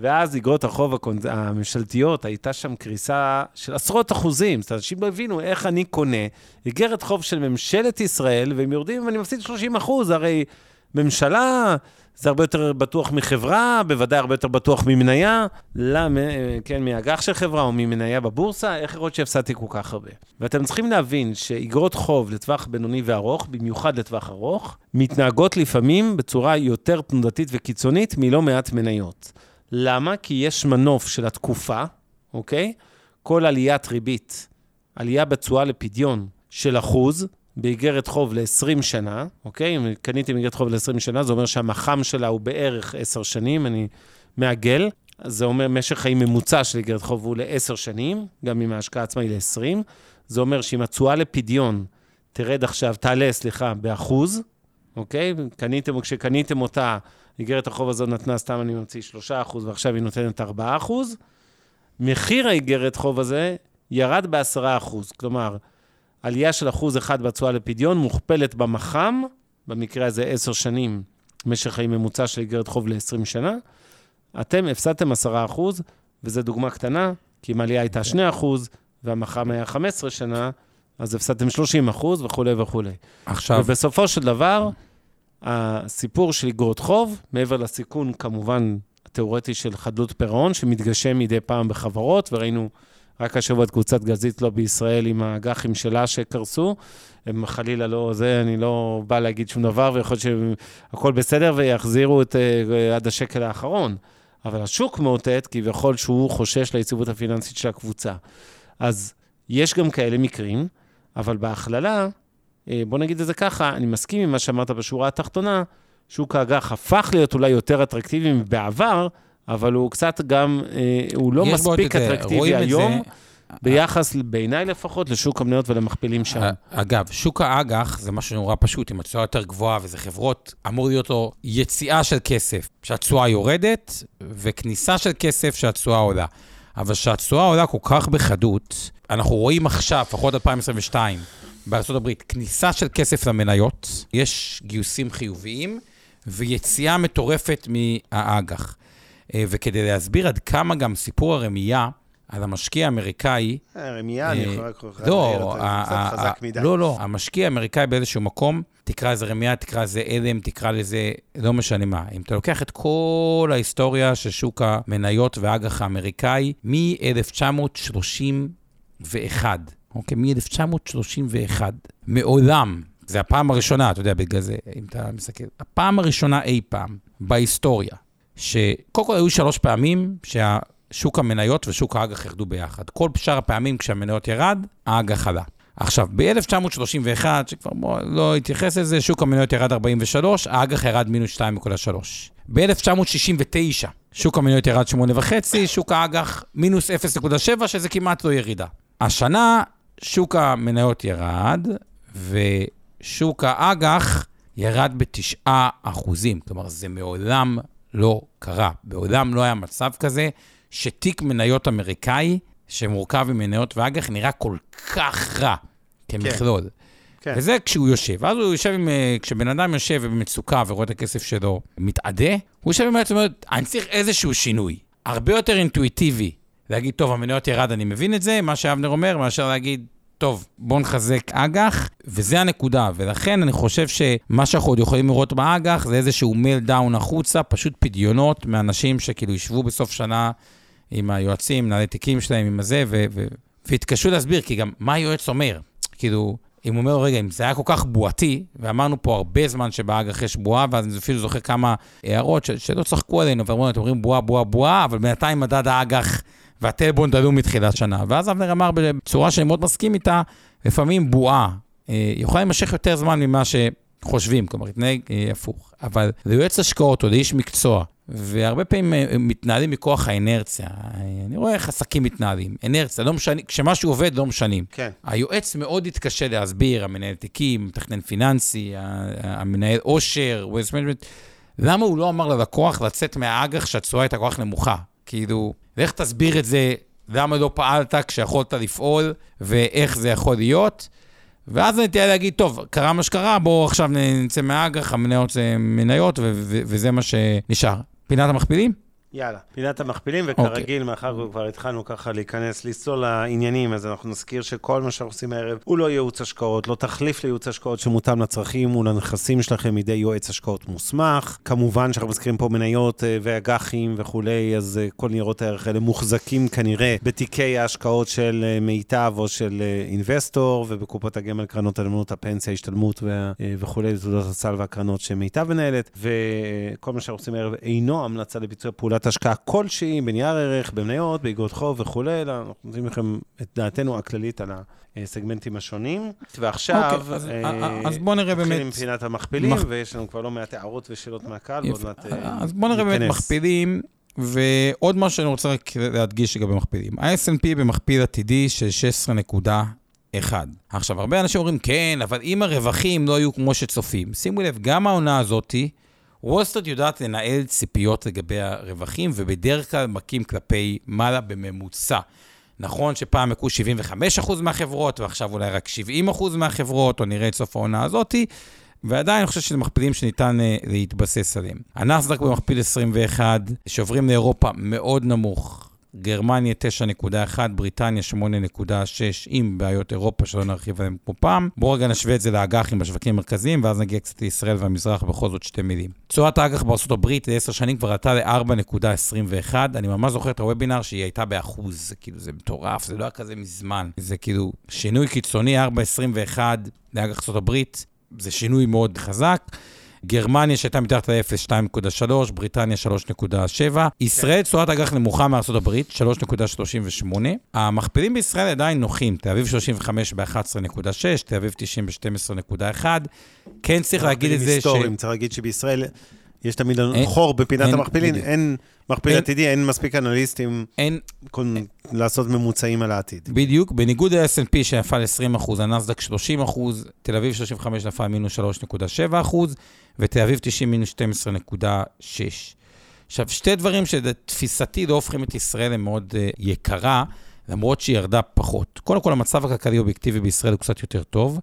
ואז אגרות החוב הממשלתיות, הייתה שם קריסה של עשרות אחוזים. אומרת, אנשים לא הבינו איך אני קונה אגרת חוב של ממשלת ישראל, והם יורדים ואני מפסיד 30 אחוז, הרי ממשלה זה הרבה יותר בטוח מחברה, בוודאי הרבה יותר בטוח ממניה, למה, כן, מאג"ח של חברה או ממניה בבורסה, איך יכול להיות שהפסדתי כל כך הרבה? ואתם צריכים להבין שאיגרות חוב לטווח בינוני וארוך, במיוחד לטווח ארוך, מתנהגות לפעמים בצורה יותר תנודתית וקיצונית מלא מעט מניות. למה? כי יש מנוף של התקופה, אוקיי? כל עליית ריבית, עלייה בתשואה לפדיון של אחוז, באיגרת חוב ל-20 שנה, אוקיי? אם קניתי באיגרת חוב ל-20 שנה, זה אומר שהמח"מ שלה הוא בערך 10 שנים, אני מעגל. זה אומר משך חיים ממוצע של איגרת חוב הוא ל-10 שנים, גם אם ההשקעה עצמה היא ל-20. זה אומר שאם התשואה לפדיון תרד עכשיו, תעלה, סליחה, באחוז, אוקיי? קניתם, כשקניתם אותה, איגרת החוב הזו נתנה, סתם אני ממציא 3 אחוז, ועכשיו היא נותנת 4 אחוז, מחיר האיגרת חוב הזה ירד ב-10 אחוז. כלומר, עלייה של אחוז אחד בתשואה לפדיון מוכפלת במח"מ, במקרה הזה עשר שנים, משך חיים ממוצע של איגרת חוב ל-20 שנה, אתם הפסדתם 10 אחוז, וזו דוגמה קטנה, כי אם העלייה הייתה 2 אחוז, והמח"מ היה 15 שנה, אז הפסדתם 30 אחוז וכולי וכולי. עכשיו... ובסופו של דבר, הסיפור של איגרות חוב, מעבר לסיכון, כמובן, התיאורטי של חדלות פירעון, שמתגשם מדי פעם בחברות, וראינו רק השבוע את קבוצת גזית לא בישראל עם האג"חים שלה שקרסו. הם חלילה לא, זה, אני לא בא להגיד שום דבר, ויכול להיות שהכל בסדר ויחזירו את uh, עד השקל האחרון. אבל השוק מאותת כביכול שהוא חושש ליציבות הפיננסית של הקבוצה. אז יש גם כאלה מקרים, אבל בהכללה, אה, בוא נגיד את זה ככה, אני מסכים עם מה שאמרת בשורה התחתונה, שוק האג"ח הפך להיות אולי יותר אטרקטיבי מבעבר, אבל הוא קצת גם, אה, הוא לא מספיק אטרקטיבי היום. ביחס, בעיניי לפחות, לשוק המניות ולמכפילים שם. אגב, שוק האג"ח זה משהו נורא פשוט, עם התשואה יותר גבוהה, וזה חברות, אמור להיות לו יציאה של כסף, שהתשואה יורדת, וכניסה של כסף שהתשואה עולה. אבל כשהתשואה עולה כל כך בחדות, אנחנו רואים עכשיו, לפחות 2022, בארה"ב, כניסה של כסף למניות, יש גיוסים חיוביים, ויציאה מטורפת מהאג"ח. אה, וכדי להסביר עד כמה גם סיפור הרמייה על המשקיע האמריקאי... הרמייה, אני יכול רק לא, קצת חזק מדי. לא, לא, המשקיע האמריקאי באיזשהו מקום, תקרא לזה רמייה, תקרא לזה אלם, תקרא לזה, לא משנה מה. אם אתה לוקח את כל ההיסטוריה של שוק המניות והאג"ח האמריקאי, מ-1931, אוקיי? מ-1931, מעולם, זה הפעם הראשונה, אתה יודע, בגלל זה, אם אתה מסתכל, הפעם הראשונה אי פעם בהיסטוריה, שקודם כל היו שלוש פעמים שהשוק המניות ושוק האג"ח ירדו ביחד. כל שאר הפעמים כשהמניות ירד, האג"ח עלה. עכשיו, ב-1931, שכבר בוא, לא התייחס לזה, שוק המניות ירד 43, האג"ח ירד מינוס 2.3. ב-1969, שוק המניות ירד 8.5, שוק האג"ח מינוס 0.7, שזה כמעט לא ירידה. השנה, שוק המניות ירד, ושוק האג"ח ירד ב-9 אחוזים. כלומר, זה מעולם לא קרה. בעולם לא היה מצב כזה שתיק מניות אמריקאי, שמורכב ממניות ואג"ח, נראה כל כך רע כמכלול. כן. כן. וזה כשהוא יושב. ואז הוא יושב עם, אה, כשבן אדם יושב במצוקה ורואה את הכסף שלו מתאדה, הוא יושב עם עצמו, אני צריך איזשהו שינוי. הרבה יותר אינטואיטיבי להגיד, טוב, המניות ירד, אני מבין את זה, מה שאבנר אומר, מאשר להגיד, טוב, בואו נחזק אג"ח, וזה הנקודה. ולכן אני חושב שמה שאנחנו עוד יכולים לראות באג"ח זה איזשהו meltdown החוצה, פשוט פדיונות מאנשים שכאילו ישבו בסוף שנה עם היועצים, מנהלי תיקים שלהם, עם הזה, ו- ו- והתקשו להסביר, כי גם מה היועץ אומר? כאילו, אם הוא אומר, רגע, אם זה היה כל כך בועתי, ואמרנו פה הרבה זמן שבאג"ח יש בועה, ואז אני אפילו זוכר כמה הערות ש- שלא צחקו עלינו, ואמרו, אתם אומרים בועה, בועה, בועה, אבל בינתיים מדד האג"ח והטלבון עלו מתחילת שנה. ואז אבנר אמר בצורה שאני מאוד מסכים איתה, לפעמים בועה אה, יכולה להימשך יותר זמן ממה שחושבים, כלומר, התנהג אה, הפוך. אבל ליועץ השקעות או לאיש מקצוע, והרבה פעמים אה, מתנהלים מכוח האנרציה. אני רואה איך עסקים מתנהלים. אנרציה, לא משנים, כשמשהו עובד, לא משנים. כן. היועץ מאוד יתקשה להסביר, המנהל תיקים, המתכנן פיננסי, המנהל עושר, למה הוא לא אמר ללקוח לצאת מהאג"ח שהתשואה הייתה כל כך נמוכה? כאילו, ואיך תסביר את זה, למה לא פעלת כשיכולת לפעול, ואיך זה יכול להיות. ואז אני תהיה להגיד, טוב, קרה מה שקרה, בואו עכשיו נצא מהאג"ח, המניות זה מניות, וזה מה שנשאר. פינת המכפילים? יאללה, פינת המכפילים, וכרגיל, מאחר וכבר התחלנו ככה להיכנס, לצלול לעניינים, אז אנחנו נזכיר שכל מה שאנחנו עושים הערב הוא לא ייעוץ השקעות, לא תחליף לייעוץ השקעות שמותאם לצרכים ולנכסים שלכם מידי יועץ השקעות מוסמך. כמובן שאנחנו מזכירים פה מניות אה, ואג"חים וכולי, אז אה, כל ניירות הערך האלה מוחזקים כנראה בתיקי ההשקעות של אה, מיטב או של אינבסטור, ובקופות הגמל, קרנות הנאמנות, הפנסיה, השתלמות וכולי, תעודות הסל והקרנות שמיטב מנהלת, וכל מה שאנחנו עושים הערב אינו המלצה לביצוע פעולת השקעה כלשהי, בנייר ערך, במניות, באגרות חוב וכולי, אלא אנחנו נותנים לכם את דעתנו הכללית על הסגמנטים השונים. ועכשיו, אוקיי, אז, אה, אז בואו נראה באמת... נתחיל עם פינת המכפילים, מח... ויש לנו כבר לא מעט הערות ושאלות מהקהל, ועוד מעט אה, אז בואו נראה באמת מכפילים. ועוד משהו שאני רוצה רק להדגיש לגבי מכפילים. ה-S&P במכפיל עתידי של 16.1. עכשיו, הרבה אנשים אומרים, כן, אבל אם הרווחים לא היו כמו שצופים, שימו לב, גם העונה הזאתי, וולסטריט יודעת לנהל ציפיות לגבי הרווחים, ובדרך כלל מכים כלפי מעלה בממוצע. נכון שפעם הכו 75% מהחברות, ועכשיו אולי רק 70% מהחברות, או נראה את סוף העונה הזאתי, ועדיין אני חושב שזה מכפילים שניתן uh, להתבסס עליהם. הנסדק במכפיל 21, שעוברים לאירופה מאוד נמוך, גרמניה 9.1, בריטניה 8.6, עם בעיות אירופה שלא נרחיב עליהן כמו פעם. בואו רגע נשווה את זה לאג"חים בשווקים המרכזיים, ואז נגיע קצת לישראל והמזרח, בכל זאת שתי מילים. תשואת האג"ח בארה"ב ל-10 שנים כבר עלתה ל-4.21. אני ממש זוכר את הוובינר שהיא הייתה באחוז, זה כאילו, זה מטורף, זה לא היה כזה מזמן. זה כאילו שינוי קיצוני, 4.21 לאג"ח ארה"ב, זה שינוי מאוד חזק. גרמניה שהייתה מתחת ל-0, 2.3, בריטניה 3.7, ישראל תשואת אג"ח נמוכה מארצות הברית, 3.38. המכפילים בישראל עדיין נוחים, תל אביב 35 ב-11.6, תל אביב 90 ב-12.1. כן צריך להגיד את זה ש... היסטוריים, צריך להגיד שבישראל... יש תמיד חור בפינת המכפילים, אין מכפיל עתידי, אין מספיק אנליסטים אין, לעשות ממוצעים על העתיד. בדיוק, בניגוד ל-S&P שנפל 20%, הנסדק 30%, תל אביב 35 נפל מינוס 3.7%, ותל אביב 90 מינוס 12.6. עכשיו, שתי דברים שתפיסתי לא הופכים את ישראל למאוד uh, יקרה, למרות שהיא ירדה פחות. קודם כל, המצב הכלכלי האובייקטיבי בישראל הוא קצת יותר טוב.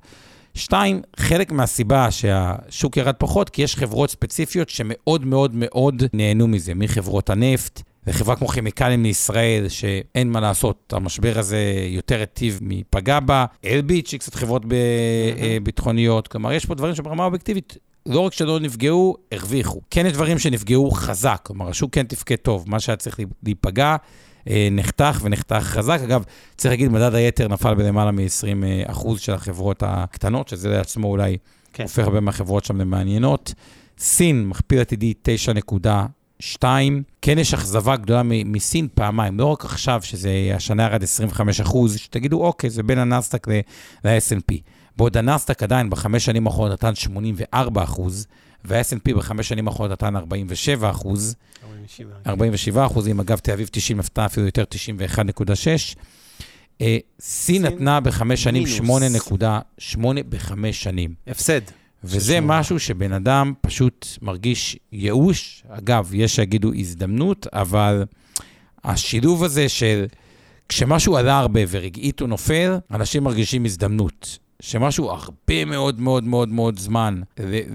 שתיים, חלק מהסיבה שהשוק ירד פחות, כי יש חברות ספציפיות שמאוד מאוד מאוד נהנו מזה, מחברות הנפט. וחברה כמו כימיקלים לישראל, שאין מה לעשות, המשבר הזה יותר היטיב מפגע בה. אלביט, שהיא קצת חברות ב- mm-hmm. ביטחוניות. כלומר, יש פה דברים שברמה אובייקטיבית לא רק שלא נפגעו, הרוויחו. כן יש דברים שנפגעו חזק, כלומר, השוק כן תפקד טוב, מה שהיה צריך להיפגע, אה, נחתך ונחתך חזק. אגב, צריך להגיד, מדד היתר נפל בלמעלה מ-20% אה, של החברות הקטנות, שזה לעצמו אולי כן. הופך הרבה מהחברות שם למעניינות. סין, מכפיל עתידי 9.2, כן יש אכזבה גדולה מסין פעמיים, לא רק עכשיו, שזה השנה ירד 25 שתגידו, אוקיי, זה בין הנסדק ל-S&P. בעוד הנסדק עדיין בחמש שנים האחרונות נתן 84 אחוז, וה-S&P בחמש שנים האחרונות נתן 47 אחוז. 47 אחוזים, אגב, תל אביב 90 נפתה אפילו יותר 91.6. אה, סין נתנה בחמש שנים 8.8 בחמש שנים. הפסד. וזה משהו שבן אדם פשוט מרגיש ייאוש. אגב, יש שיגידו הזדמנות, אבל השילוב הזה של כשמשהו עלה הרבה ורגעית הוא נופל, אנשים מרגישים הזדמנות. שמשהו הרבה מאוד מאוד מאוד מאוד זמן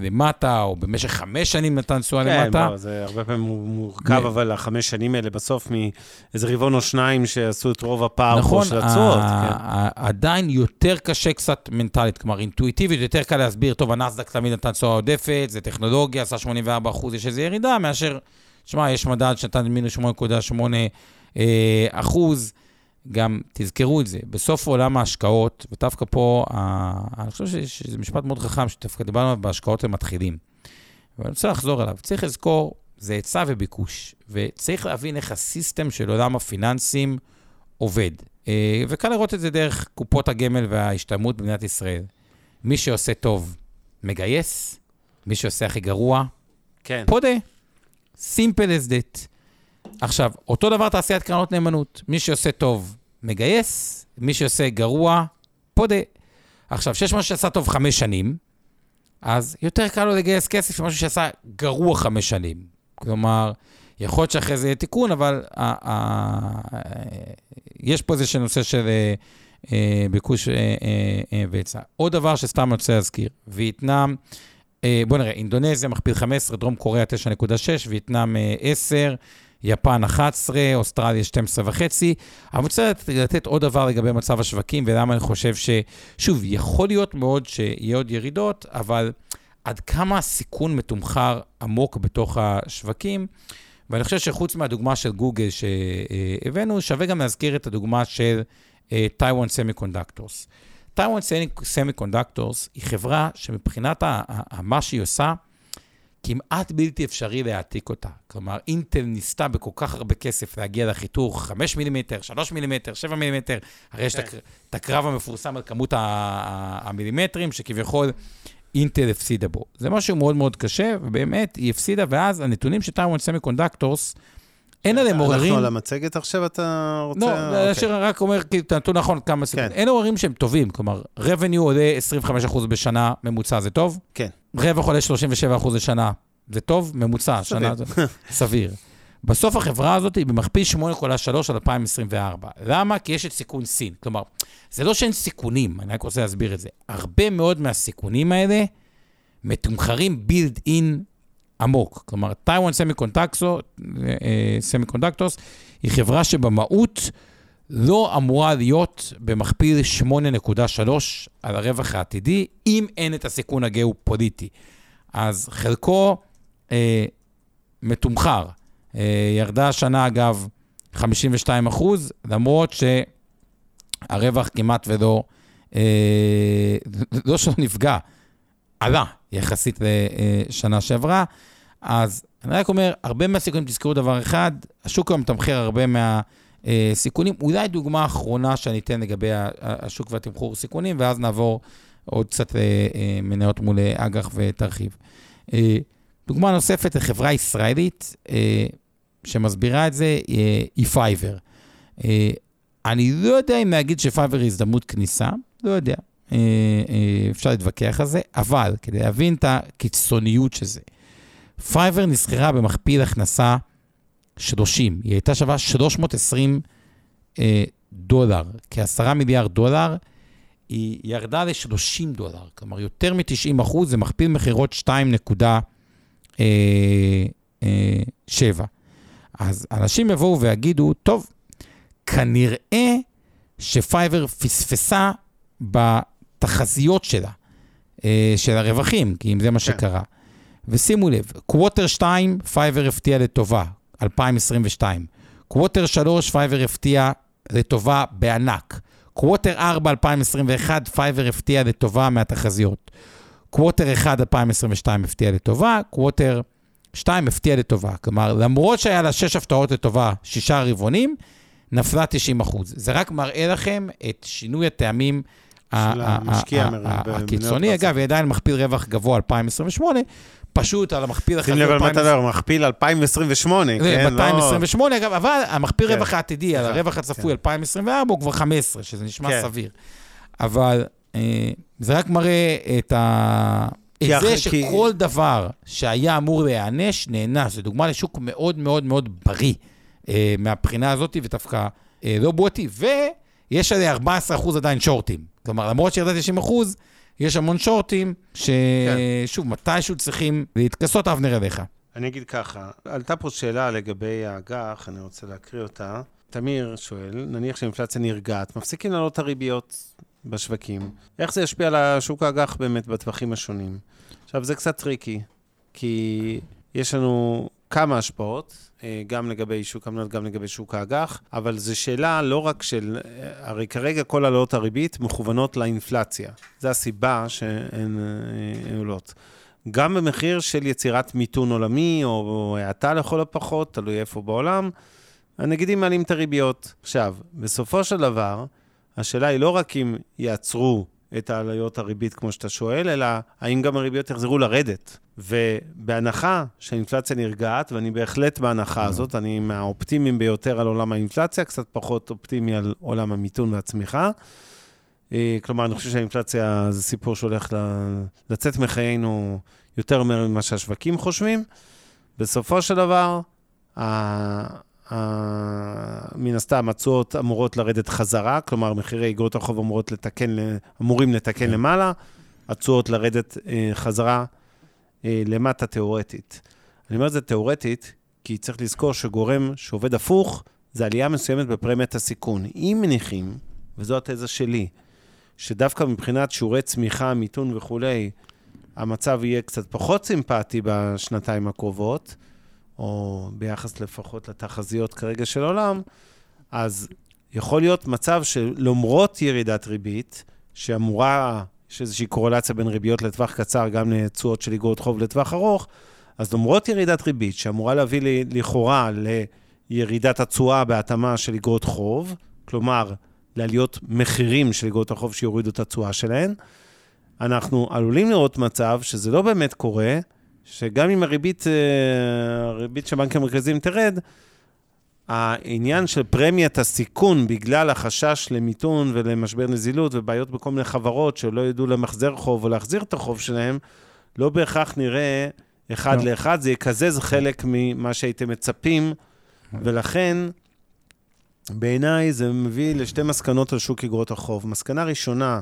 למטה, או במשך חמש שנים נתן תשואה כן, למטה. כן, זה הרבה פעמים מורכב, אבל החמש שנים האלה בסוף מאיזה רבעון או שניים שעשו את רוב הפער נכון, של התשואות. כן. עדיין יותר קשה קצת מנטלית, כלומר אינטואיטיבית, יותר קל להסביר, טוב, הנסדק תמיד נתן תשואה עודפת, זה טכנולוגיה, עשה 84 אחוז, יש איזו ירידה, מאשר, שמע, יש מדד שנתן מינוס 8.8 אה, אחוז. גם תזכרו את זה, בסוף עולם ההשקעות, ודווקא פה, אני חושב שזה משפט מאוד חכם, שדווקא דיברנו עליו בהשקעות למתחילים. ואני רוצה לחזור אליו. צריך לזכור, זה היצע וביקוש, וצריך להבין איך הסיסטם של עולם הפיננסים עובד. אה, וקל לראות את זה דרך קופות הגמל וההשתלמות במדינת ישראל. מי שעושה טוב, מגייס, מי שעושה הכי גרוע, כן. פודה. simple as that. עכשיו, אותו דבר תעשיית קרנות נאמנות. מי שעושה טוב, מגייס, מי שעושה גרוע, פודה. עכשיו, שיש משהו שעשה טוב חמש שנים, אז יותר קל לו לגייס כסף ממשהו שעשה גרוע חמש שנים. כלומר, יכול להיות שאחרי זה יהיה תיקון, אבל יש פה איזה נושא של אה, אה, ביקוש אה, והיצע. עוד דבר שסתם רוצה להזכיר, וייטנאם, בואו נראה, אינדונזיה מכפיל 15, דרום קוריאה 9.6, וייטנאם 10, יפן 11, אוסטרליה 12 וחצי. אני רוצה לתת עוד דבר לגבי מצב השווקים ולמה אני חושב ש... שוב, יכול להיות מאוד שיהיה עוד ירידות, אבל עד כמה הסיכון מתומחר עמוק בתוך השווקים. ואני חושב שחוץ מהדוגמה של גוגל שהבאנו, שווה גם להזכיר את הדוגמה של Taiwan Semiconductors. Taiwan Semiconductors היא חברה שמבחינת מה שהיא עושה, כמעט בלתי אפשרי להעתיק אותה. כלומר, אינטל ניסתה בכל כך הרבה כסף להגיע לחיתוך 5 מילימטר, 3 מילימטר, 7 מילימטר, הרי יש כן. את הקרב המפורסם על כמות המילימטרים, שכביכול אינטל הפסידה בו. זה משהו מאוד מאוד קשה, ובאמת, היא הפסידה, ואז הנתונים של Taiwan Semiconductors, אין עליהם עוררים... אנחנו על המצגת עכשיו, אתה רוצה... לא, אוקיי. רק אומר, כאילו, נתון נכון, כמה סיכונים. כן. אין עוררים שהם טובים, כלומר, revenue עולה 25% בשנה ממוצע, זה טוב? כן. רווח עולה 37% לשנה, זה טוב? ממוצע, שנה זה סביר. בסוף החברה הזאת היא במכפיל 8.3 על 2024. למה? כי יש את סיכון סין. כלומר, זה לא שאין סיכונים, אני רק רוצה להסביר את זה. הרבה מאוד מהסיכונים האלה מתומחרים בילד אין עמוק. כלומר, Taiwan Semiconductors היא חברה שבמהות לא אמורה להיות במכפיל 8.3 על הרווח העתידי, אם אין את הסיכון הגיאו-פוליטי. אז חלקו אה, מתומחר. אה, ירדה השנה, אגב, 52 אחוז, למרות שהרווח כמעט ולא, אה, לא שלא נפגע, עלה יחסית לשנה שעברה. אז אני רק אומר, הרבה מהסיכונים, תזכרו דבר אחד, השוק היום מתמחר הרבה מהסיכונים. אולי דוגמה אחרונה שאני אתן לגבי השוק והתמחור סיכונים, ואז נעבור עוד קצת למניות מול אג"ח ותרחיב. דוגמה נוספת לחברה ישראלית אה, שמסבירה את זה, אה, היא פייבר. אה, אני לא יודע אם להגיד שפייבר היא הזדמנות כניסה, לא יודע. אפשר להתווכח על זה, אבל כדי להבין את הקיצוניות של זה, פייבר נסחרה במכפיל הכנסה 30, היא הייתה שווה 320 דולר, כ-10 מיליארד דולר, היא ירדה ל-30 דולר, כלומר יותר מ-90 אחוז, זה מכפיל מכירות 2. אה, אה. אז אנשים יבואו ויגידו, טוב, כנראה שפייבר פספסה בתחזיות שלה, אה, של הרווחים, כי אם זה מה כן. שקרה. ושימו לב, quarter 2, פייבר הפתיע לטובה, 2022. quarter 3, פייבר הפתיע לטובה בענק. quarter 4, 2021, פייבר הפתיע לטובה מהתחזיות. quarter 1, 2022 הפתיע לטובה, quarter 2 הפתיע לטובה. כלומר, למרות שהיה לה 6 הפתעות לטובה, 6 רבעונים, נפלה 90 אחוז. זה רק מראה לכם את שינוי הטעמים הקיצוני. אגב, היא עדיין מכפיל רווח גבוה 2028, פשוט על המכפיל החזי. שים לב על מה אתה אומר, מכפיל 2028, כן? לא... 2028, אגב, אבל המכפיל כן. רווח העתידי על הרווח הצפוי 2024 כן. הוא כבר 15, שזה נשמע כן. סביר. אבל אה, זה רק מראה את ה... את זה שכל. דבר שהיה אמור להיענש, נענש. זו דוגמה לשוק מאוד מאוד מאוד בריא אה, מהבחינה הזאת, ודווקא אה, לא בועתי, ויש עליה 14% עדיין שורטים. כלומר, למרות שירדה 90%, יש המון שורטים, ששוב, כן. מתישהו צריכים להתכסות, אבנר אליך. אני אגיד ככה, עלתה פה שאלה לגבי האג"ח, אני רוצה להקריא אותה. תמיר שואל, נניח שאינפלציה נרגעת, מפסיקים לעלות את הריביות בשווקים, איך זה ישפיע על השוק האג"ח באמת בטווחים השונים? עכשיו, זה קצת טריקי, כי יש לנו כמה השפעות, גם לגבי שוק המניות, גם לגבי שוק האג"ח, אבל זו שאלה לא רק של... אה, הרי כרגע כל העלאות הריבית מכוונות לאינפלציה. זו הסיבה שהן אה, עולות. גם במחיר של יצירת מיתון עולמי, או האטה לכל הפחות, תלוי איפה בעולם, הנגידים מעלים את הריביות. עכשיו, בסופו של דבר, השאלה היא לא רק אם יעצרו את העלויות הריבית, כמו שאתה שואל, אלא האם גם הריביות יחזרו לרדת. ובהנחה שהאינפלציה נרגעת, ואני בהחלט בהנחה. הזאת, אני מהאופטימיים ביותר על עולם האינפלציה, קצת פחות אופטימי על עולם המיתון והצמיחה. אה, כלומר, אני חושב שהאינפלציה זה סיפור שהולך לצאת מחיינו יותר ממה שהשווקים חושבים. בסופו של דבר, מן הסתם, התשואות אמורות לרדת חזרה, כלומר, מחירי אגרות החוב אמורות לתקן, אמורים לתקן כן. למעלה, התשואות לרדת אה, חזרה אה, למטה תיאורטית. אני אומר את זה תיאורטית, כי צריך לזכור שגורם שעובד הפוך, זה עלייה מסוימת בפרמיית הסיכון. אם מניחים, וזו התזה שלי, שדווקא מבחינת שיעורי צמיחה, מיתון וכולי, המצב יהיה קצת פחות סימפטי בשנתיים הקרובות, או ביחס לפחות לתחזיות כרגע של העולם, אז יכול להיות מצב שלמרות ירידת ריבית, שאמורה, יש איזושהי קורלציה בין ריביות לטווח קצר, גם לתשואות של איגרות חוב לטווח ארוך, אז למרות ירידת ריבית, שאמורה להביא לי, לכאורה לירידת התשואה בהתאמה של איגרות חוב, כלומר, לעליות מחירים של איגרות החוב שיורידו את התשואה שלהן, אנחנו עלולים לראות מצב שזה לא באמת קורה, שגם אם הריבית, אה, הריבית של הבנקים המרכזיים תרד, העניין של פרמיית הסיכון בגלל החשש למיתון ולמשבר נזילות ובעיות בכל מיני חברות שלא ידעו למחזר חוב או להחזיר את החוב שלהם, לא בהכרח נראה אחד לא. לאחד, זה יקזז חלק ממה שהייתם מצפים, ולכן בעיניי זה מביא לשתי מסקנות על שוק אגרות החוב. מסקנה ראשונה,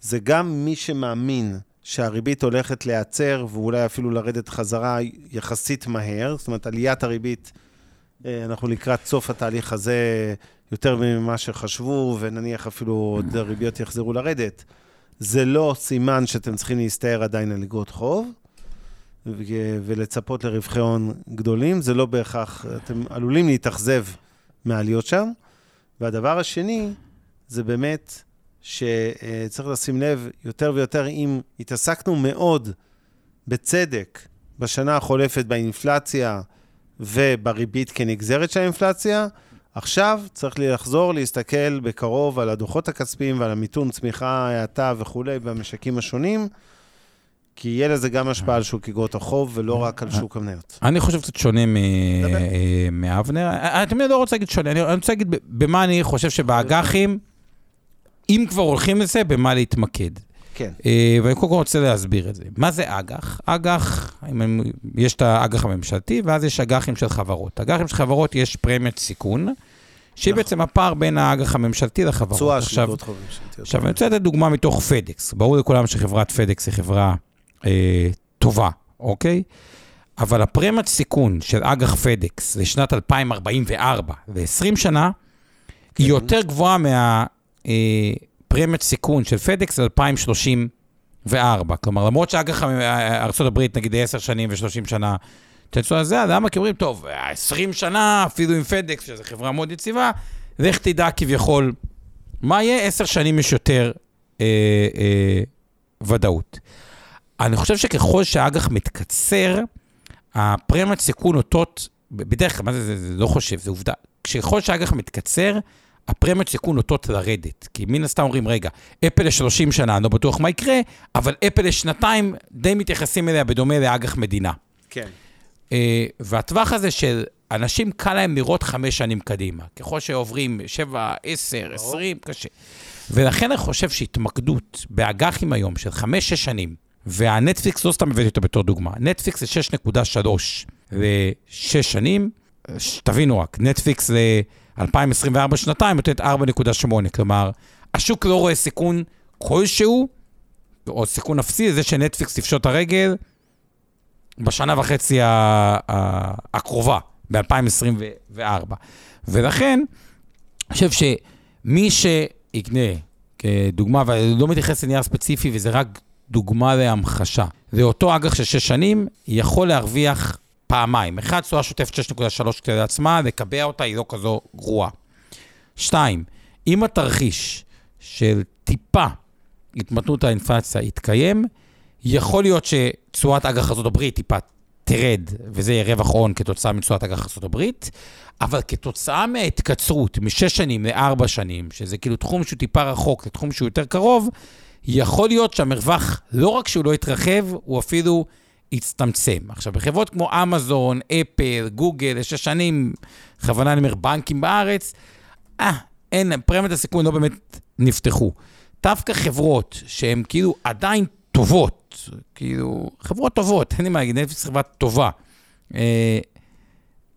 זה גם מי שמאמין שהריבית הולכת להיעצר ואולי אפילו לרדת חזרה יחסית מהר, זאת אומרת, עליית הריבית, אה, אנחנו לקראת סוף התהליך הזה יותר ממה שחשבו, ונניח אפילו עוד הריביות יחזרו לרדת. זה לא סימן שאתם צריכים להסתער עדיין על אגרות חוב, ולצפות לרווחי הון גדולים, זה לא בהכרח, אתם עלולים להתאכזב מהעליות שם. והדבר השני, זה באמת שצריך לשים לב יותר ויותר, אם התעסקנו מאוד, בצדק, בשנה החולפת באינפלציה ובריבית כנגזרת של האינפלציה, עכשיו צריך לחזור להסתכל בקרוב על הדוחות הכספיים ועל המיתון צמיחה, האטה וכולי במשקים השונים. כי יהיה לזה גם השפעה על שוק אגרות החוב, ולא רק על שוק המניות. אני חושב קצת שונה אה, מאבנר. אני לא רוצה להגיד שונה, אני רוצה להגיד במה אני חושב שבאג"חים, אם כבר הולכים לזה, במה להתמקד. כן. אה, ואני קודם כל רוצה להסביר את זה. מה זה אג"ח? אג"ח, יש את האג"ח הממשלתי, ואז יש אג"חים של חברות. אג"חים של חברות יש פרמיית סיכון. שהיא נכון. בעצם הפער בין האג"ח הממשלתי לחברות. תשואה של חוב ממשלתיות. עכשיו, אני רוצה לתת דוגמה מתוך פדקס. ברור לכולם שחברת פדקס היא חברה אה, טובה, אוקיי? אבל הפרמיית סיכון של אג"ח פדקס לשנת 2044 ו-20 שנה, כן. היא יותר גבוהה מהפרמיית אה, סיכון של פדקס ל-2034. כלומר, למרות שאג"ח ארה"ב, נגיד 10 שנים ו-30 שנה, תצאו על זה, למה? כי אומרים, טוב, 20 שנה, אפילו עם פדקס, שזו חברה מאוד יציבה, לך תדע כביכול, מה יהיה? 10 שנים יש יותר אה, אה, ודאות. אני חושב שככל שהאג"ח מתקצר, הפרמיית סיכון אותות, בדרך כלל, מה זה, זה, זה לא חושב, זה עובדה. ככל שהאג"ח מתקצר, הפרמיית סיכון אותות לרדת. כי מן הסתם אומרים, רגע, אפל ל-30 שנה, אני לא בטוח מה יקרה, אבל אפל לשנתיים די מתייחסים אליה בדומה לאג"ח מדינה. כן. Uh, והטווח הזה של אנשים, קל להם לראות חמש שנים קדימה. ככל שעוברים שבע, עשר, עשרים, קשה. ולכן אני חושב שהתמקדות באג"חים היום של חמש-שש שנים, והנטפליקס, לא סתם הבאתי אותו בתור דוגמה, נטפליקס זה 6.3 ל-6 שנים, תבינו רק, נטפליקס ל-2024 שנתיים נותנת 4.8, כלומר, השוק לא רואה סיכון כלשהו, או סיכון אפסי לזה שנטפליקס תפשוט הרגל בשנה וחצי הקרובה, ב-2024. ולכן, אני חושב שמי שיקנה, כדוגמה, ואני לא מתייחס לנייר ספציפי, וזה רק דוגמה להמחשה. ואותו אג"ח של שש שנים יכול להרוויח פעמיים. אחד, תשואה שוטפת 6.3 כדי עצמה, לקבע אותה היא לא כזו גרועה. שתיים, אם התרחיש של טיפה התמתנות האינפלציה יתקיים, יכול להיות שתשואת אג"ח ארה"ב טיפה תרד, וזה יהיה רווח הון כתוצאה מתשואת אג"ח ארה"ב, אבל כתוצאה מההתקצרות משש שנים לארבע שנים, שזה כאילו תחום שהוא טיפה רחוק לתחום שהוא יותר קרוב, יכול להיות שהמרווח, לא רק שהוא לא יתרחב, הוא אפילו יצטמצם. עכשיו, בחברות כמו אמזון, אפל, גוגל, לשש שנים, בכוונה אני אומר בנקים בארץ, אה, אין, פרמיית הסיכון לא באמת נפתחו. דווקא חברות שהן כאילו עדיין טובות, כאילו, חברות טובות, אין לי מה להגיד, נטפליקס חברה טובה. אה,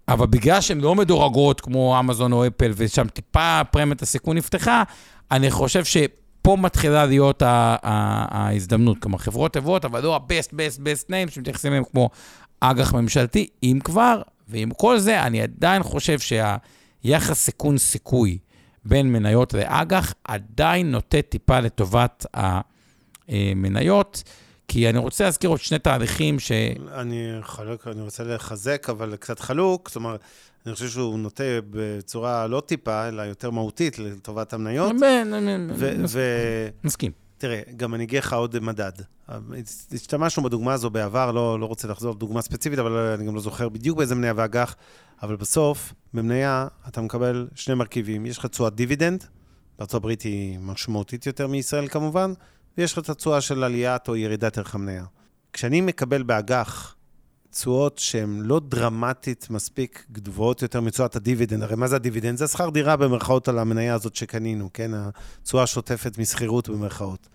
אבל בגלל שהן לא מדורגות כמו אמזון או אפל, ושם טיפה פרמיית הסיכון נפתחה, אני חושב ש... פה מתחילה להיות ההזדמנות. כלומר, חברות טובות, אבל לא ה-best, best, best name שמתייחסים אליהם כמו אג"ח ממשלתי, אם כבר, ועם כל זה, אני עדיין חושב שהיחס סיכון-סיכוי בין מניות לאג"ח עדיין נוטה טיפה לטובת המניות. כי אני רוצה להזכיר עוד שני תהליכים ש... אני חלוק, אני רוצה לחזק, אבל קצת חלוק. זאת אומרת, אני חושב שהוא נוטה בצורה לא טיפה, אלא יותר מהותית לטובת המניות. מסכים. תראה, גם אני אגיד לך עוד מדד. השתמשנו בדוגמה הזו בעבר, לא, לא רוצה לחזור לדוגמה ספציפית, אבל אני גם לא זוכר בדיוק באיזה מניה ואג"ח, אבל בסוף, במניה אתה מקבל שני מרכיבים. יש לך תשואת דיבידנד, הברית היא משמעותית יותר מישראל כמובן, ויש לך את התשואה של עליית או ירידת ערך המניה. כשאני מקבל באג"ח תשואות שהן לא דרמטית מספיק גבוהות יותר מתשואת הדיבידנד, הרי מה זה הדיבידנד? זה שכר דירה במרכאות על המניה הזאת שקנינו, כן? התשואה השוטפת משכירות במרכאות.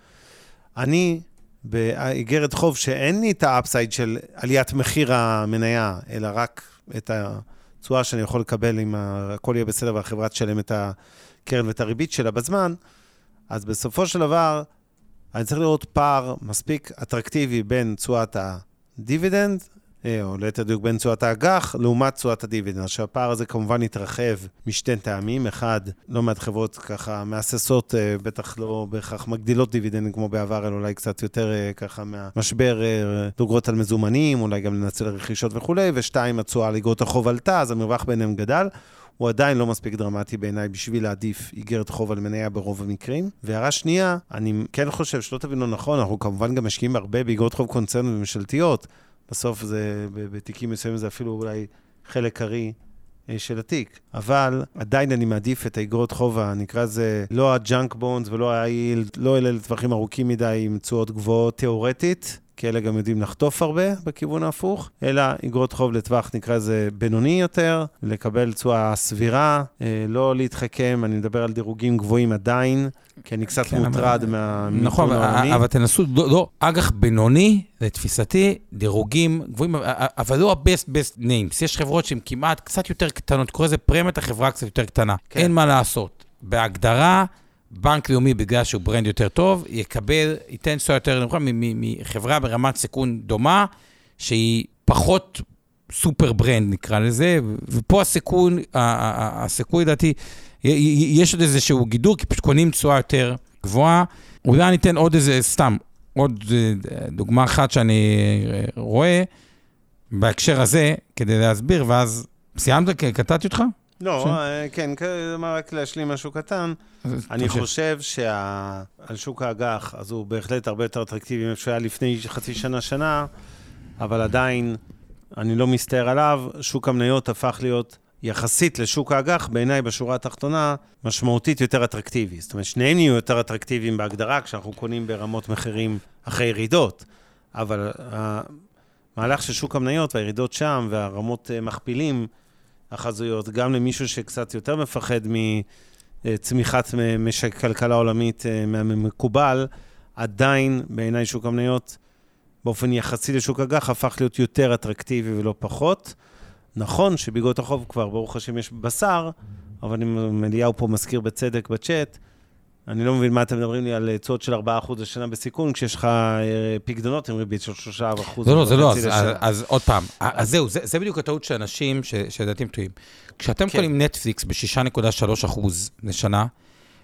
אני, באיגרת חוב שאין לי את ה upside של עליית מחיר המניה, אלא רק את התשואה שאני יכול לקבל אם הכל יהיה בסדר והחברה תשלם את הקרן ואת הריבית שלה בזמן, אז בסופו של דבר, אני צריך לראות פער מספיק אטרקטיבי בין תשואת הדיבידנד, אה, או ליתר דיוק בין תשואת האג"ח, לעומת תשואת הדיבידנד. עכשיו, הפער הזה כמובן התרחב משתי טעמים. אחד, לא מעט חברות ככה מהססות, אה, בטח לא בהכרח מגדילות דיבידנד כמו בעבר, אלא אולי קצת יותר אה, ככה מהמשבר, דוגרות על מזומנים, אולי גם לנצל רכישות וכולי. ושתיים, התשואה על איגרות החוב עלתה, אז המרווח ביניהם גדל. הוא עדיין לא מספיק דרמטי בעיניי בשביל להעדיף איגרת חוב על מניה ברוב המקרים. והערה שנייה, אני כן חושב, שלא תבינו נכון, אנחנו כמובן גם משקיעים הרבה באיגרות חוב קונצרניות וממשלתיות. בסוף זה, בתיקים מסוימים זה אפילו אולי חלק קרי אה, של התיק. אבל עדיין אני מעדיף את האיגרות חוב, נקרא לזה, לא הג'אנק בונדס ולא ה-yield, לא אלה לטווחים ארוכים מדי עם תשואות גבוהות תיאורטית, כי אלה גם יודעים לחטוף הרבה בכיוון ההפוך, אלא אגרות חוב לטווח, נקרא לזה, בינוני יותר, לקבל תשואה סבירה, אה, לא להתחכם, אני מדבר על דירוגים גבוהים עדיין, כי אני קצת כן, מוטרד אבל... מהמיתון נכון, העולמי. אבל תנסו, לא, לא, אג"ח בינוני, לתפיסתי, דירוגים גבוהים, אבל לא ה-best best names. יש חברות שהן כמעט קצת יותר קטנות, קורא לזה פרמיית החברה קצת יותר קטנה. כן. אין מה לעשות. בהגדרה, בנק לאומי, בגלל שהוא brand יותר טוב, יקבל, ייתן תשואה יותר נמוכה מחברה ברמת סיכון דומה, שהיא פחות super brand, נקרא לזה, ופה הסיכון, הסיכוי, לדעתי, יש עוד איזשהו גידור, כי פשוט קונים תשואה יותר גבוהה. אולי אני אתן עוד איזה, סתם, עוד אה, דוגמה אחת שאני אה, רואה בהקשר הזה, כדי להסביר, ואז סיימת? קטעתי אותך? לא, ש... אה, כן, רק להשלים משהו קטן. אני חושב שעל שוק האג"ח, אז הוא בהחלט הרבה יותר אטרקטיבי ממה שהיה לפני חצי שנה, שנה, אבל עדיין, אני לא מסתער עליו, שוק המניות הפך להיות יחסית לשוק האג"ח, בעיניי בשורה התחתונה, משמעותית יותר אטרקטיבי. זאת אומרת, שניהם יהיו יותר אטרקטיביים בהגדרה כשאנחנו קונים ברמות מחירים אחרי ירידות, אבל המהלך של שוק המניות והירידות שם והרמות אה, מכפילים, החזויות, גם למישהו שקצת יותר מפחד מצמיחת משק כלכלה עולמית אה, מהמקובל, עדיין בעיניי שוק המניות, באופן יחסי לשוק אג"ח, הפך להיות יותר אטרקטיבי ולא פחות. נכון שבאגרות החוב כבר, ברוך השם, יש בשר, אבל אם אליהו פה מזכיר בצדק בצ'אט, אני לא מבין מה אתם מדברים לי על תשואות של 4% לשנה בסיכון, כשיש לך אה, פיקדונות עם ריבית של 3%. לא, לא, זה לא, אז, אז, אז עוד פעם, אז זהו, זה, זה בדיוק הטעות של אנשים שלדעתי הם טועים. כשאתם כן. קונים נטפליקס ב-6.3% לשנה,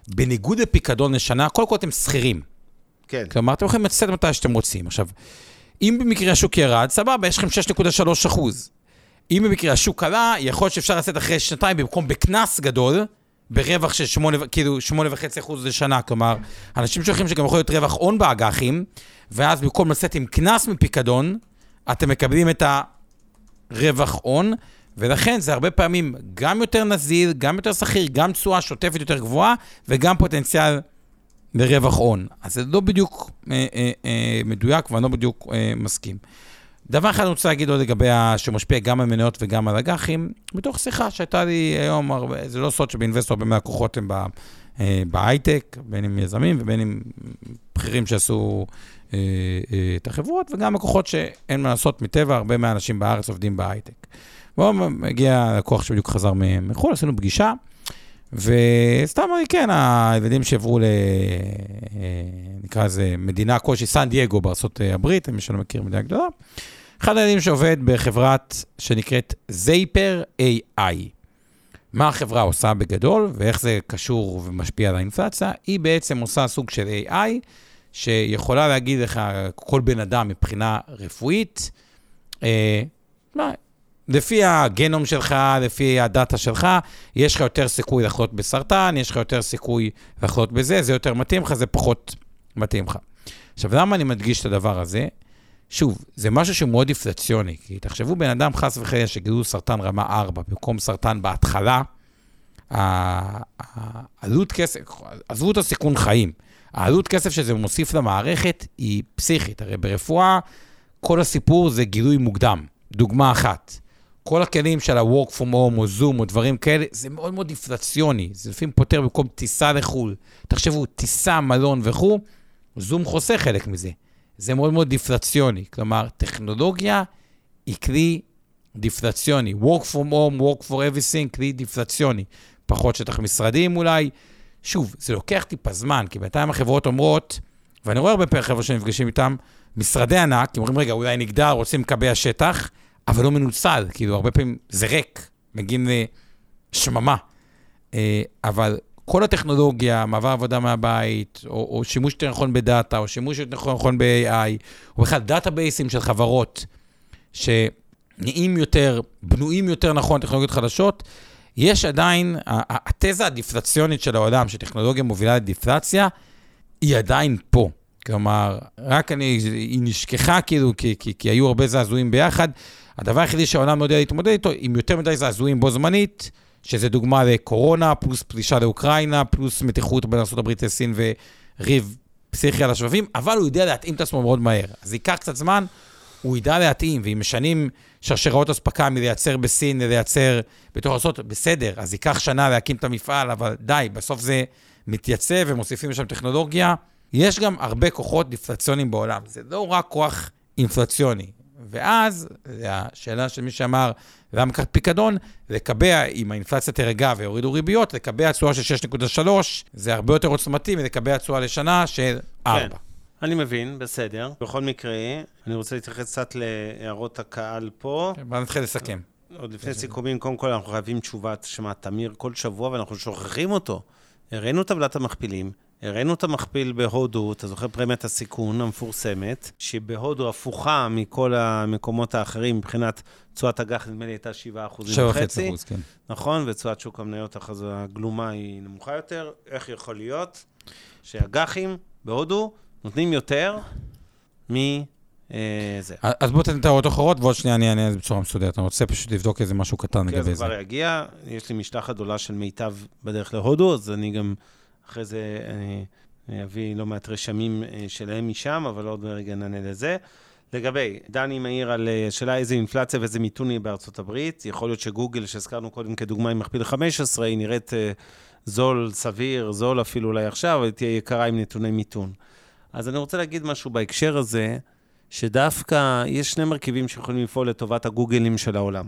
בניגוד לפיקדון לשנה, קודם כל אתם שכירים. כן. כלומר, אתם יכולים לצאת מתי שאתם רוצים. עכשיו, אם במקרה השוק ירד, סבבה, יש לכם 6.3 אם במקרה השוק עלה, יכול להיות שאפשר לצאת אחרי שנתיים במקום בקנס גדול, ברווח של שמונה, כאילו, שמונה וחצי אחוז לשנה, כלומר, אנשים שוכחים שגם יכול להיות רווח הון באג"חים, ואז במקום לצאת עם קנס מפיקדון, אתם מקבלים את הרווח הון, ולכן זה הרבה פעמים גם יותר נזיל, גם יותר שכיר, גם תשואה שוטפת יותר גבוהה, וגם פוטנציאל לרווח הון. אז זה לא בדיוק אה, אה, אה, מדויק, ואני לא בדיוק אה, מסכים. דבר אחד אני רוצה להגיד עוד לגבי, שמשפיע גם על מניות וגם על אג"חים, מתוך שיחה שהייתה לי היום, הרבה, זה לא סוד שבאינבסטור הרבה מהלקוחות הם אה, בהייטק, בין אם יזמים ובין אם בכירים שעשו אה, אה, את החברות, וגם לקוחות שאין מה לעשות מטבע, הרבה מהאנשים בארץ עובדים בהייטק. והגיע לקוח שבדיוק חזר מחו"ל, עשינו פגישה, וסתם כן, הילדים שעברו ל... נקרא לזה מדינה כלשהי, סן דייגו בארצות הברית, מי שלא מכיר מדינה גדולה. אחד הילדים שעובד בחברת שנקראת זייפר AI. מה החברה עושה בגדול, ואיך זה קשור ומשפיע על האינפלציה? היא בעצם עושה סוג של AI, שיכולה להגיד לך, כל בן אדם מבחינה רפואית, אה, מה, לפי הגנום שלך, לפי הדאטה שלך, יש לך יותר סיכוי לחלות בסרטן, יש לך יותר סיכוי לחלות בזה, זה יותר מתאים לך, זה פחות מתאים לך. עכשיו, למה אני מדגיש את הדבר הזה? שוב, זה משהו שהוא מאוד אינפלציוני, כי תחשבו בן אדם חס וחלילה שגידלו סרטן רמה 4 במקום סרטן בהתחלה, העלות כסף, עזבו את הסיכון חיים, העלות כסף שזה מוסיף למערכת היא פסיכית. הרי ברפואה כל הסיפור זה גילוי מוקדם. דוגמה אחת, כל הכלים של ה-work from home או זום או דברים כאלה, זה מאוד מאוד אינפלציוני. זה לפעמים פותר במקום טיסה לחו"ל. תחשבו, טיסה, מלון וכו', זום חוסך חלק מזה. זה מאוד מאוד דיפלציוני. כלומר, טכנולוגיה היא כלי דיפלציוני. Work from home, work for everything, כלי דיפלציוני. פחות שטח משרדים אולי. שוב, זה לוקח טיפה זמן, כי בינתיים החברות אומרות, ואני רואה הרבה פעמים חבר'ה שנפגשים איתם, משרדי ענק, כי אומרים, רגע, אולי נגדל, רוצים לקבע שטח, אבל לא מנוצל, כאילו, הרבה פעמים זה ריק, מגיעים לשממה. אה, אבל כל הטכנולוגיה, מעבר עבודה מהבית, או, או שימוש יותר נכון ב data, או שימוש יותר נכון ב-AI, או בכלל דאטאבייסים של חברות שנהיים יותר, בנויים יותר נכון, טכנולוגיות חדשות, יש עדיין, התזה הדפלציונית של העולם, שטכנולוגיה מובילה לדיפלציה, היא עדיין פה. כלומר, רק אני, היא נשכחה כאילו, כי, כי, כי היו הרבה זעזועים ביחד. הדבר היחידי שהעולם לא יודע להתמודד איתו, עם יותר מדי זעזועים בו זמנית, שזה דוגמה לקורונה, פלוס פלישה לאוקראינה, פלוס מתיחות בין ארה"ב לסין וריב פסיכי על השבבים, אבל הוא יודע להתאים את עצמו מאוד מהר. אז ייקח קצת זמן, הוא ידע להתאים, ואם משנים שרשראות אספקה מלייצר בסין ללייצר בתוך ארצות, בסדר, אז ייקח שנה להקים את המפעל, אבל די, בסוף זה מתייצב ומוסיפים לשם טכנולוגיה. יש גם הרבה כוחות דיפלציוניים בעולם, זה לא רק כוח אינפלציוני. ואז, השאלה של מי שאמר, למה לקחת פיקדון? לקבע, אם האינפלציה תרגע ויורידו ריביות, לקבע תשואה של 6.3, זה הרבה יותר עוצמתי מלקבע תשואה לשנה של 4. כן. אני מבין, בסדר. בכל מקרה, אני רוצה להתייחס קצת להערות הקהל פה. כן, בוא נתחיל לסכם. עוד לפני סיכומים, קודם כל אנחנו חייבים תשובה, שמע, תמיר כל שבוע ואנחנו שוכחים אותו. הראינו טבלת המכפילים, הראינו את המכפיל בהודו, אתה זוכר פרמיית הסיכון המפורסמת, שבהודו הפוכה מכל המקומות האחרים מבחינת תשואת אג"ח, נדמה לי הייתה 7 אחוזים וחצי. אחוז, כן. נכון, ותשואת שוק המניות הגלומה היא נמוכה יותר. איך יכול להיות שאג"חים בהודו נותנים יותר מ... אה, זה. אז בוא תן את ההערות אחרות, ועוד שנייה אני אענה בצורה מסודרת. אני רוצה פשוט לבדוק איזה משהו קטן לגבי זה. כן, זה כבר יגיע. יש לי משלחת גדולה של מיטב בדרך להודו, אז אני גם, אחרי זה אני אביא לא מעט רשמים אה, שלהם משם, אבל עוד רגע נענה לזה. לגבי, דני מעיר על אה, שאלה איזה אינפלציה ואיזה מיתון יהיה בארצות הברית. יכול להיות שגוגל, שהזכרנו קודם כדוגמה עם מכפיל 15, היא נראית זול, סביר, זול אפילו אולי עכשיו, אבל תהיה יקרה עם נתוני מיתון. אז אני רוצה להגיד משהו בהקשר הזה, שדווקא יש שני מרכיבים שיכולים לפעול לטובת הגוגלים של העולם.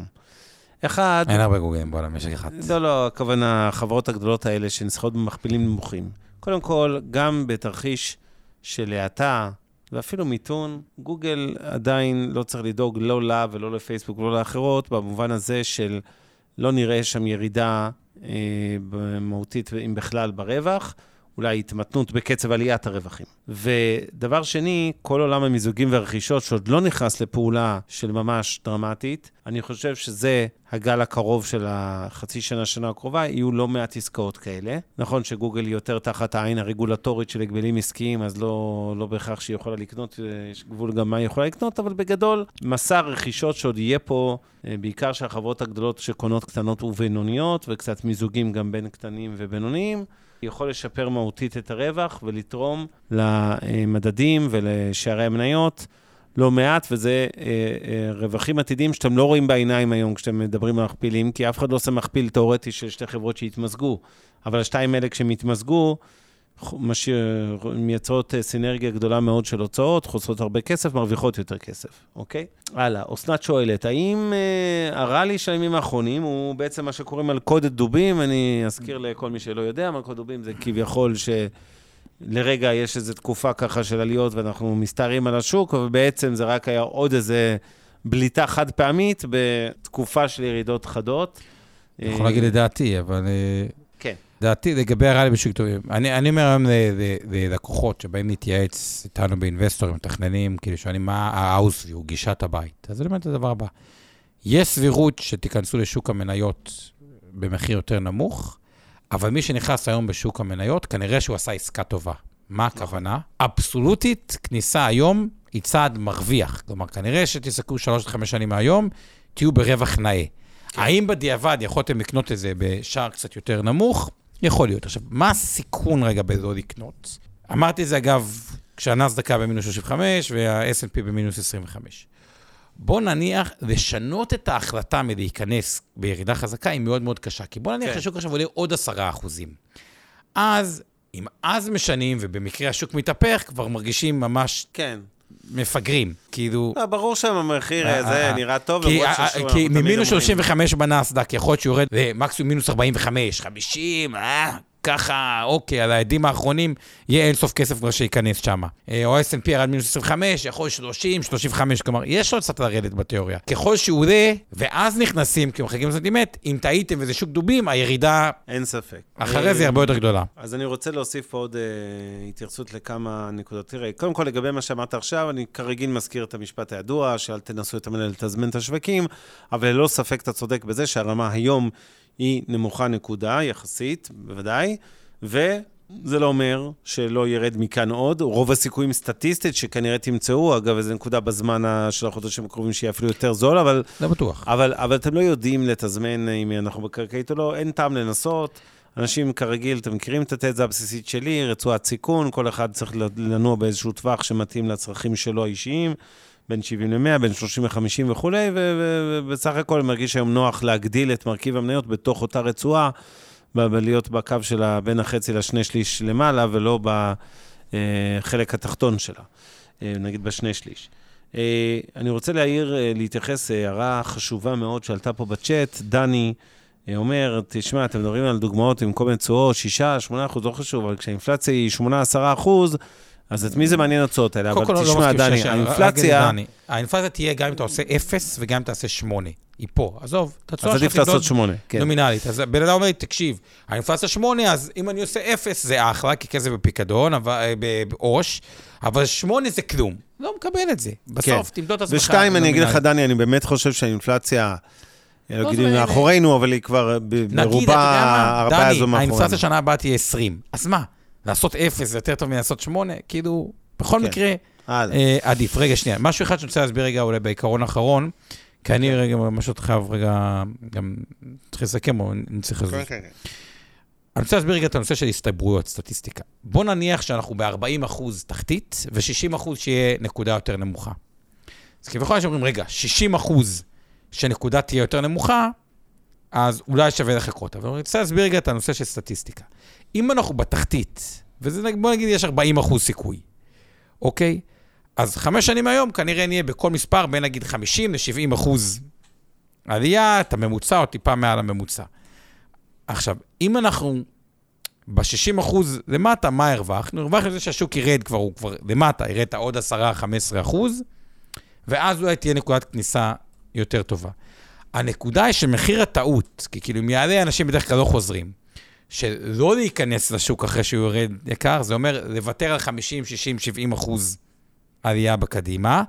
אחד... אין הרבה גוגלים בעולם, יש אחד. לא, לא, הכוונה, החברות הגדולות האלה שנסחרות במכפילים נמוכים. קודם כל, גם בתרחיש של האטה, ואפילו מיתון, גוגל עדיין לא צריך לדאוג לא לה ולא לפייסבוק ולא לאחרות, במובן הזה של לא נראה שם ירידה אה, מהותית, אם בכלל, ברווח. אולי התמתנות בקצב עליית הרווחים. ודבר שני, כל עולם המיזוגים והרכישות שעוד לא נכנס לפעולה של ממש דרמטית, אני חושב שזה הגל הקרוב של החצי שנה, שנה הקרובה, יהיו לא מעט עסקאות כאלה. נכון שגוגל היא יותר תחת העין הרגולטורית של הגבלים עסקיים, אז לא, לא בהכרח שהיא יכולה לקנות, יש גבול גם מה היא יכולה לקנות, אבל בגדול, מסע רכישות שעוד יהיה פה, אה, בעיקר של החברות הגדולות שקונות קטנות ובינוניות, וקצת מיזוגים גם בין קטנים ובינוניים. יכול לשפר מהותית את הרווח ולתרום למדדים ולשערי המניות לא מעט, וזה אה, אה, רווחים עתידיים שאתם לא רואים בעיניים היום כשאתם מדברים על מכפילים, כי אף אחד לא עושה מכפיל תיאורטי של שתי חברות שהתמזגו. אבל השתיים האלה, כשהם התמזגו, משאיר, מייצרות אה, סינרגיה גדולה מאוד של הוצאות, חוסרות הרבה כסף, מרוויחות יותר כסף, אוקיי? הלאה, אסנת שואלת, האם אה, הראלי של הימים האחרונים הוא בעצם מה שקוראים מלכודת דובים? אני אזכיר לכל מי שלא יודע, מלכודת דובים זה כביכול שלרגע יש איזו תקופה ככה של עליות ואנחנו מסתערים על השוק, אבל בעצם זה רק היה עוד איזה בליטה חד פעמית בתקופה של ירידות חדות. אני יכול להגיד לדעתי, אבל... דעתי לגבי הריאלי בשוק טובים. אני, אני אומר היום ללקוחות שבאים להתייעץ איתנו באינבסטורים, מתכננים, כאילו שואלים מה ה-house view, גישת הבית. אז אני אומר את הדבר הבא. יש סבירות שתיכנסו לשוק המניות במחיר יותר נמוך, אבל מי שנכנס היום בשוק המניות, כנראה שהוא עשה עסקה טובה. מה הכוונה? אבסולוטית, כניסה היום היא צעד מרוויח. כלומר, כנראה שתסתכלו שלוש עד חמש שנים מהיום, תהיו ברווח נאה. כן. האם בדיעבד יכולתם לקנות את זה בשער קצת יותר נמוך? יכול להיות. עכשיו, מה הסיכון רגע בלא לקנות? אמרתי את זה, אגב, כשהנסדק היה במינוס 35 וה-S&P במינוס 25. בוא נניח, לשנות את ההחלטה מלהיכנס בירידה חזקה היא מאוד מאוד קשה. כי בוא נניח כן. שהשוק עכשיו עולה עוד 10 אחוזים. אז, אם אז משנים, ובמקרה השוק מתהפך, כבר מרגישים ממש... כן. מפגרים, כאילו... לא, ברור שהמחיר הזה נראה טוב, למרות ששוב, כי ממינוס 35 בנסדק, יכול להיות שהוא יורד למקסימום מינוס 45, 50, אה, ככה, אוקיי, על העדים האחרונים, יהיה אינסוף כסף כבר שייכנס שם. אה, או S&P ירד מינוס 25, יכול 30, 35, כלומר, יש עוד קצת לרדת בתיאוריה. ככל שהוא עולה, ואז נכנסים, כי מחכים לסנטימט, אם טעיתם וזה שוק דובים, הירידה... אין ספק. אחרי זה היא הרבה יותר גדולה. אז אני רוצה להוסיף עוד uh, התייחסות לכמה נקודות. תראה, קודם כל, לגבי מה שאמרת עכשיו, אני כרגיל מזכיר את המשפט הידוע, שאל תנסו את המנהל לתזמן את השווקים, אבל ללא ספק אתה צודק בזה שהרמה היום היא נמוכה נקודה, יחסית, בוודאי, וזה לא אומר שלא ירד מכאן עוד. רוב הסיכויים סטטיסטית שכנראה תמצאו, אגב, איזו נקודה בזמן של החודשים הקרובים שיהיה אפילו יותר זול, אבל... לא בטוח. אבל, אבל אתם לא יודעים לתזמן אם אנחנו בקרקעית או לא, אין טעם לנסות. אנשים כרגיל, אתם מכירים את התזה הבסיסית שלי, רצועת סיכון, כל אחד צריך לנוע באיזשהו טווח שמתאים לצרכים שלו האישיים. בין 70 ל-100, בין 30 ל-50 וכולי, ובסך הכל אני מרגיש היום נוח להגדיל את מרכיב המניות בתוך אותה רצועה, להיות בקו שלה בין החצי לשני שליש למעלה, ולא בחלק התחתון שלה, אה, נגיד בשני שליש. אה, אני רוצה להעיר, אה, להתייחס, הערה חשובה מאוד שעלתה פה בצ'אט, דני אומר, תשמע, אתם מדברים על דוגמאות עם כל מיני תשואות, 6, 8 אחוז, לא חשוב, אבל כשהאינפלציה היא 8-10 אחוז, אז את מי זה מעניין התוצאות האלה? אבל לא תשמע, דני, האינפלציה... האינפלציה תהיה גם אם אתה עושה 0 וגם אם אתה עושה 8. היא פה, עזוב, אתה צורך... אז עדיף לעשות 8, כן. נומינלית. אז בן אדם אומר לי, תקשיב, האינפלציה 8, אז אם אני עושה 0 זה אחלה, כי כסף בפיקדון, אה, בעו"ש, אבל 8 זה כלום. לא מקבל את זה. בסוף, כן. תמדוד את עצמך. ושתיים, אני אגיד לך, דני, אני באמת חושב שהאינפלציה... לא, לא נגיד מאחורינו, אבל היא כבר ברובה הרבה הזו מאחורינו. דני, האינפלציה שנה הבאה תהיה 20. אז מה? לעשות אפס זה יותר טוב מלעשות שמונה, כאילו, בכל כן. מקרה, אה, עדיף. רגע, שנייה, משהו אחד שאני רוצה להסביר רגע אולי בעיקרון האחרון, כי אני כן. רגע ממש עוד חייב רגע, גם צריך לסכם או אני צריך לזוז. כן, כן, אני רוצה להסביר רגע את הנושא של הסתברויות, סטטיסטיקה. בוא נניח שאנחנו ב-40 אחוז תחתית, ו-60 אחוז שיהיה נקודה יותר נמוכה. אז כביכול אנשים אומרים, רגע, 60 אחוז שנקודה תהיה יותר נמוכה, אז אולי שווה לחכות. אבל אני רוצה להסביר רגע את הנושא של סטטיסטיקה. אם אנחנו בתחתית, וזה, בוא נגיד, יש 40 אחוז סיכוי, אוקיי? אז חמש שנים היום כנראה נהיה בכל מספר בין נגיד 50 ל-70 אחוז עלייה, את הממוצע או טיפה מעל הממוצע. עכשיו, אם אנחנו ב-60 אחוז למטה, מה הרווחנו? הרווחנו זה שהשוק ירד כבר, הוא כבר למטה, ירד עוד 10-15 אחוז, ואז אולי תהיה נקודת כניסה יותר טובה. הנקודה היא שמחיר הטעות, כי כאילו אם יעלה, אנשים בדרך כלל לא חוזרים. שלא להיכנס לשוק אחרי שהוא יורד יקר, זה אומר לוותר על 50, 60, 70 אחוז עלייה בקדימה,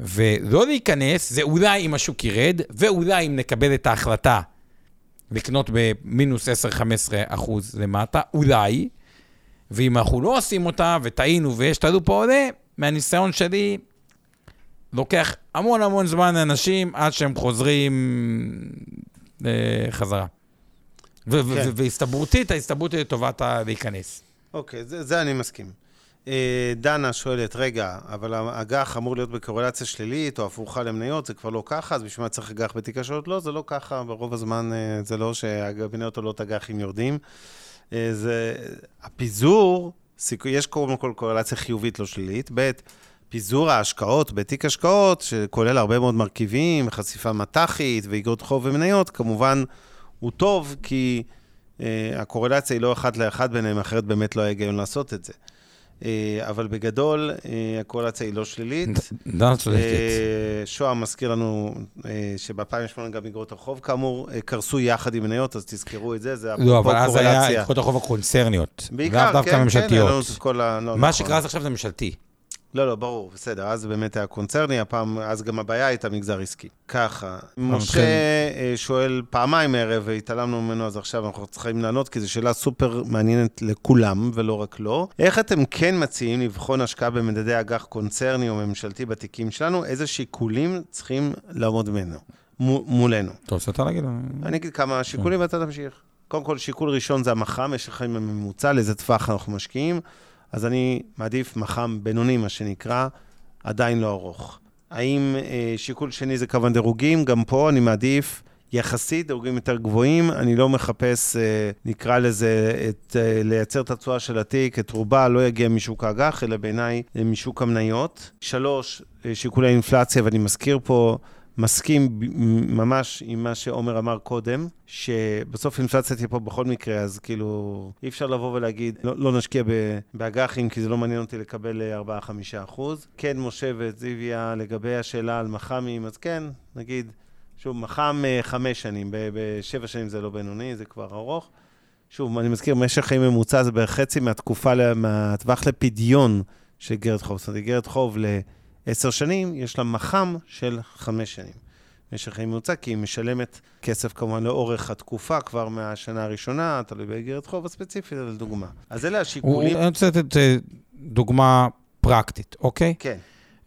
ולא להיכנס, זה אולי אם השוק ירד, ואולי אם נקבל את ההחלטה לקנות במינוס 10-15 אחוז למטה, אולי, ואם אנחנו לא עושים אותה, וטעינו ויש את הלופ עולה, מהניסיון שלי, לוקח המון המון זמן לאנשים עד שהם חוזרים אה, חזרה. כן. והסתברותית, ההסתברות היא לטובת להיכנס. אוקיי, זה, זה אני מסכים. אה, דנה שואלת, רגע, אבל אג"ח אמור להיות בקורלציה שלילית או הפוכה למניות, זה כבר לא ככה, אז בשביל מה צריך אג"ח בתיק השעות? לא, זה לא ככה, ברוב הזמן אה, זה לא שהמניות עולות אג"חים יורדים. אה, זה, הפיזור, יש קודם כל קורלציה חיובית, לא שלילית. ב', פיזור ההשקעות בתיק השקעות, שכולל הרבה מאוד מרכיבים, חשיפה מט"חית ואיגרות חוב ומניות, כמובן הוא טוב, כי uh, הקורלציה היא לא אחת לאחת ביניהם, אחרת באמת לא היה היגיון לעשות את זה. אה, אבל בגדול, אה, הקורלציה היא לא שלילית. דנה צודקת. אה, שוהם מזכיר לנו אה, שב-2008 גם אגרות החוב, כאמור, אה, קרסו יחד עם מניות, אז תזכרו את זה, זה לא, אבל אז היה קורלציה. איגרות החוב הקונצרניות. בעיקר, לאו דווקא כן, כן, ממשלתיות. היה לנו את כל ה... לא, מה נכון. שקרה אז עכשיו זה ממשלתי. לא, לא, ברור, בסדר, אז באמת היה קונצרני, הפעם, אז גם הבעיה הייתה מגזר עסקי. ככה, משה מתחיל- אה, שואל פעמיים הערב, והתעלמנו ממנו, אז עכשיו אנחנו צריכים לענות, כי זו שאלה סופר מעניינת לכולם, ולא רק לו. איך אתם כן מציעים לבחון השקעה במדדי אג"ח קונצרני או ממשלתי בתיקים שלנו? איזה שיקולים צריכים לעמוד ממנו, מו- מולנו? אתה רוצה אתה להגיד? אני אגיד כמה שיקולים ואתה תמשיך. קודם כל, שיקול ראשון זה המח"מ, משך חיים הממוצע, לאיזה טווח אנחנו משקיעים. אז אני מעדיף מח"מ בינוני, מה שנקרא, עדיין לא ארוך. האם אה, שיקול שני זה כמובן דירוגים? גם פה אני מעדיף יחסית דירוגים יותר גבוהים. אני לא מחפש, אה, נקרא לזה, את, אה, לייצר את התשואה של התיק, את רובה לא יגיע משוק האג"ח, אלא בעיניי אה, משוק המניות. שלוש, אה, שיקולי אינפלציה, ואני מזכיר פה, מסכים ממש עם מה שעומר אמר קודם, שבסוף אינפלציה תהיה פה בכל מקרה, אז כאילו, אי אפשר לבוא ולהגיד, לא, לא נשקיע באג"חים, כי זה לא מעניין אותי לקבל אה, 4-5 אחוז. כן, משה וזיוויה, לגבי השאלה על מח"מים, אז כן, נגיד, שוב, מח"ם אה, חמש שנים, בשבע שנים זה לא בינוני, זה כבר ארוך. שוב, אני מזכיר, משך חיים ממוצע זה בערך חצי מהתקופה, ל- מהטווח לפדיון של איגרת חוב. זאת אומרת, איגרת חוב לעשר שנים, יש לה מח"ם של חמש שנים. משך חיים ממוצע, כי היא משלמת כסף כמובן לאורך התקופה, כבר מהשנה הראשונה, תלוי באיגרת חוב הספציפית, לדוגמה. אז אלה השיקולים. אני רוצה לתת אה, דוגמה פרקטית, אוקיי? כן.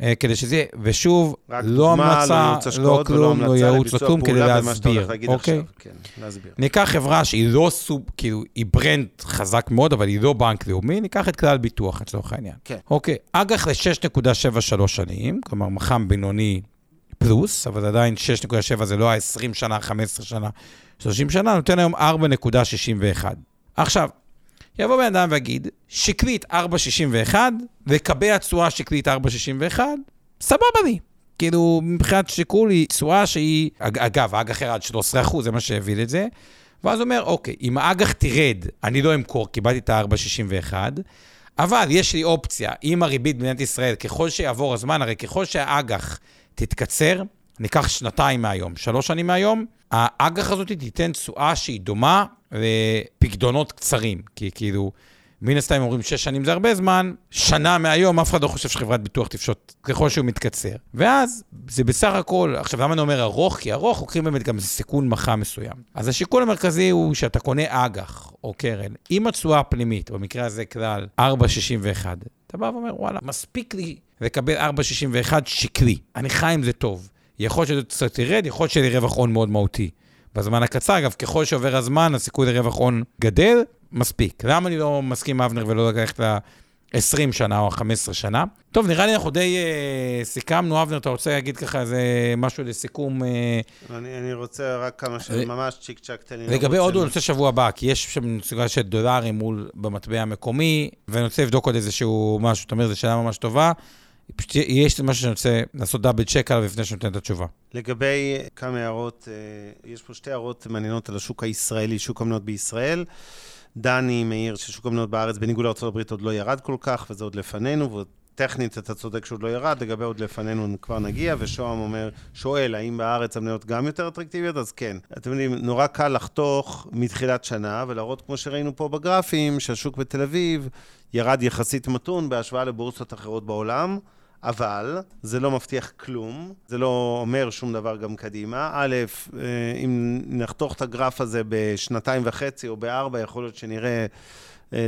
אה, כדי שזה יהיה, ושוב, לא המלצה, לא לא כלום, לא ייעוץ, לא כלום, כדי שאתה הולך להסביר, אוקיי? כן, להסביר. ניקח חברה שהיא לא סוב, כאילו, היא ברנד חזק מאוד, אבל היא לא בנק לאומי, ניקח את כלל ביטוח לצורך העניין. כן. אוקיי, אג"ח ל-6.73 שנים, כלומר מח"מ בינוני פלוס, אבל עדיין 6.7 זה לא ה-20 שנה, 15 שנה, 30 שנה, נותן היום 4.61. עכשיו, יבוא בן אדם ויגיד, שקלית 4.61, וקבע תשואה שקלית 4.61, סבבה לי. כאילו, מבחינת שיקול היא תשואה שהיא, אג- אגב, האג"ח ירד 13 אחוז, זה מה שהביא את זה. ואז הוא אומר, אוקיי, אם האג"ח תרד, אני לא אמכור, קיבלתי את ה-4.61, אבל יש לי אופציה, אם הריבית במדינת ישראל, ככל שיעבור הזמן, הרי ככל שהאג"ח תתקצר, ניקח שנתיים מהיום, שלוש שנים מהיום, האג"ח הזאת תיתן תשואה שהיא דומה לפקדונות קצרים. כי כאילו, מן הסתם אומרים שש שנים זה הרבה זמן, שנה מהיום אף אחד לא חושב שחברת ביטוח תפשוט ככל שהוא מתקצר. ואז זה בסך הכל, עכשיו למה אני אומר ארוך? כי ארוך לוקחים באמת גם סיכון מח"מ מסוים. אז השיקול המרכזי הוא שאתה קונה אג"ח או קרן עם התשואה הפנימית, במקרה הזה כלל 4.61, אתה בא ואומר, וואלה, מספיק לי לקבל 4.61 שקלי, אני חי עם זה טוב. יכול להיות שזה קצת ירד, יכול להיות שיהיה לי רווח הון מאוד מהותי. בזמן הקצר, אגב, ככל שעובר הזמן, הסיכוי לרווח הון גדל, מספיק. למה אני לא מסכים עם אבנר ולא ללכת ל-20 שנה או 15 שנה? טוב, נראה לי אנחנו די אה, סיכמנו. אבנר, אתה רוצה להגיד ככה איזה משהו לסיכום? אה, אני, אני רוצה רק כמה ש... ל- ממש צ'יק צ'אק, תן לי... לגבי הודו, אני רוצה שבוע הבא, כי יש שם נציגה של דולרים מול במטבע המקומי, ואני רוצה לבדוק עוד איזשהו משהו. אתה אומר, זו שאלה ממש טובה. פשוט יש משהו שאני רוצה לעשות דאבל צ'ק עליו לפני שאני נותן את התשובה. לגבי כמה הערות, אה, יש פה שתי הערות מעניינות על השוק הישראלי, שוק המניות בישראל. דני מעיר ששוק המניות בארץ, בניגוד לארה"ב, עוד לא ירד כל כך, וזה עוד לפנינו, וטכנית אתה צודק שעוד לא ירד, לגבי עוד לפנינו כבר נגיע, ושוהם אומר, שואל, האם בארץ המניות גם יותר אטרקטיביות? אז כן. אתם יודעים, נורא קל לחתוך מתחילת שנה, ולהראות, כמו שראינו פה בגרפים, שהשוק בתל אביב ירד יחסית מתון בהשוואה לבורסות אחרות בעולם. אבל זה לא מבטיח כלום, זה לא אומר שום דבר גם קדימה. א', אה, אם נחתוך את הגרף הזה בשנתיים וחצי או בארבע, יכול להיות שנראה אה,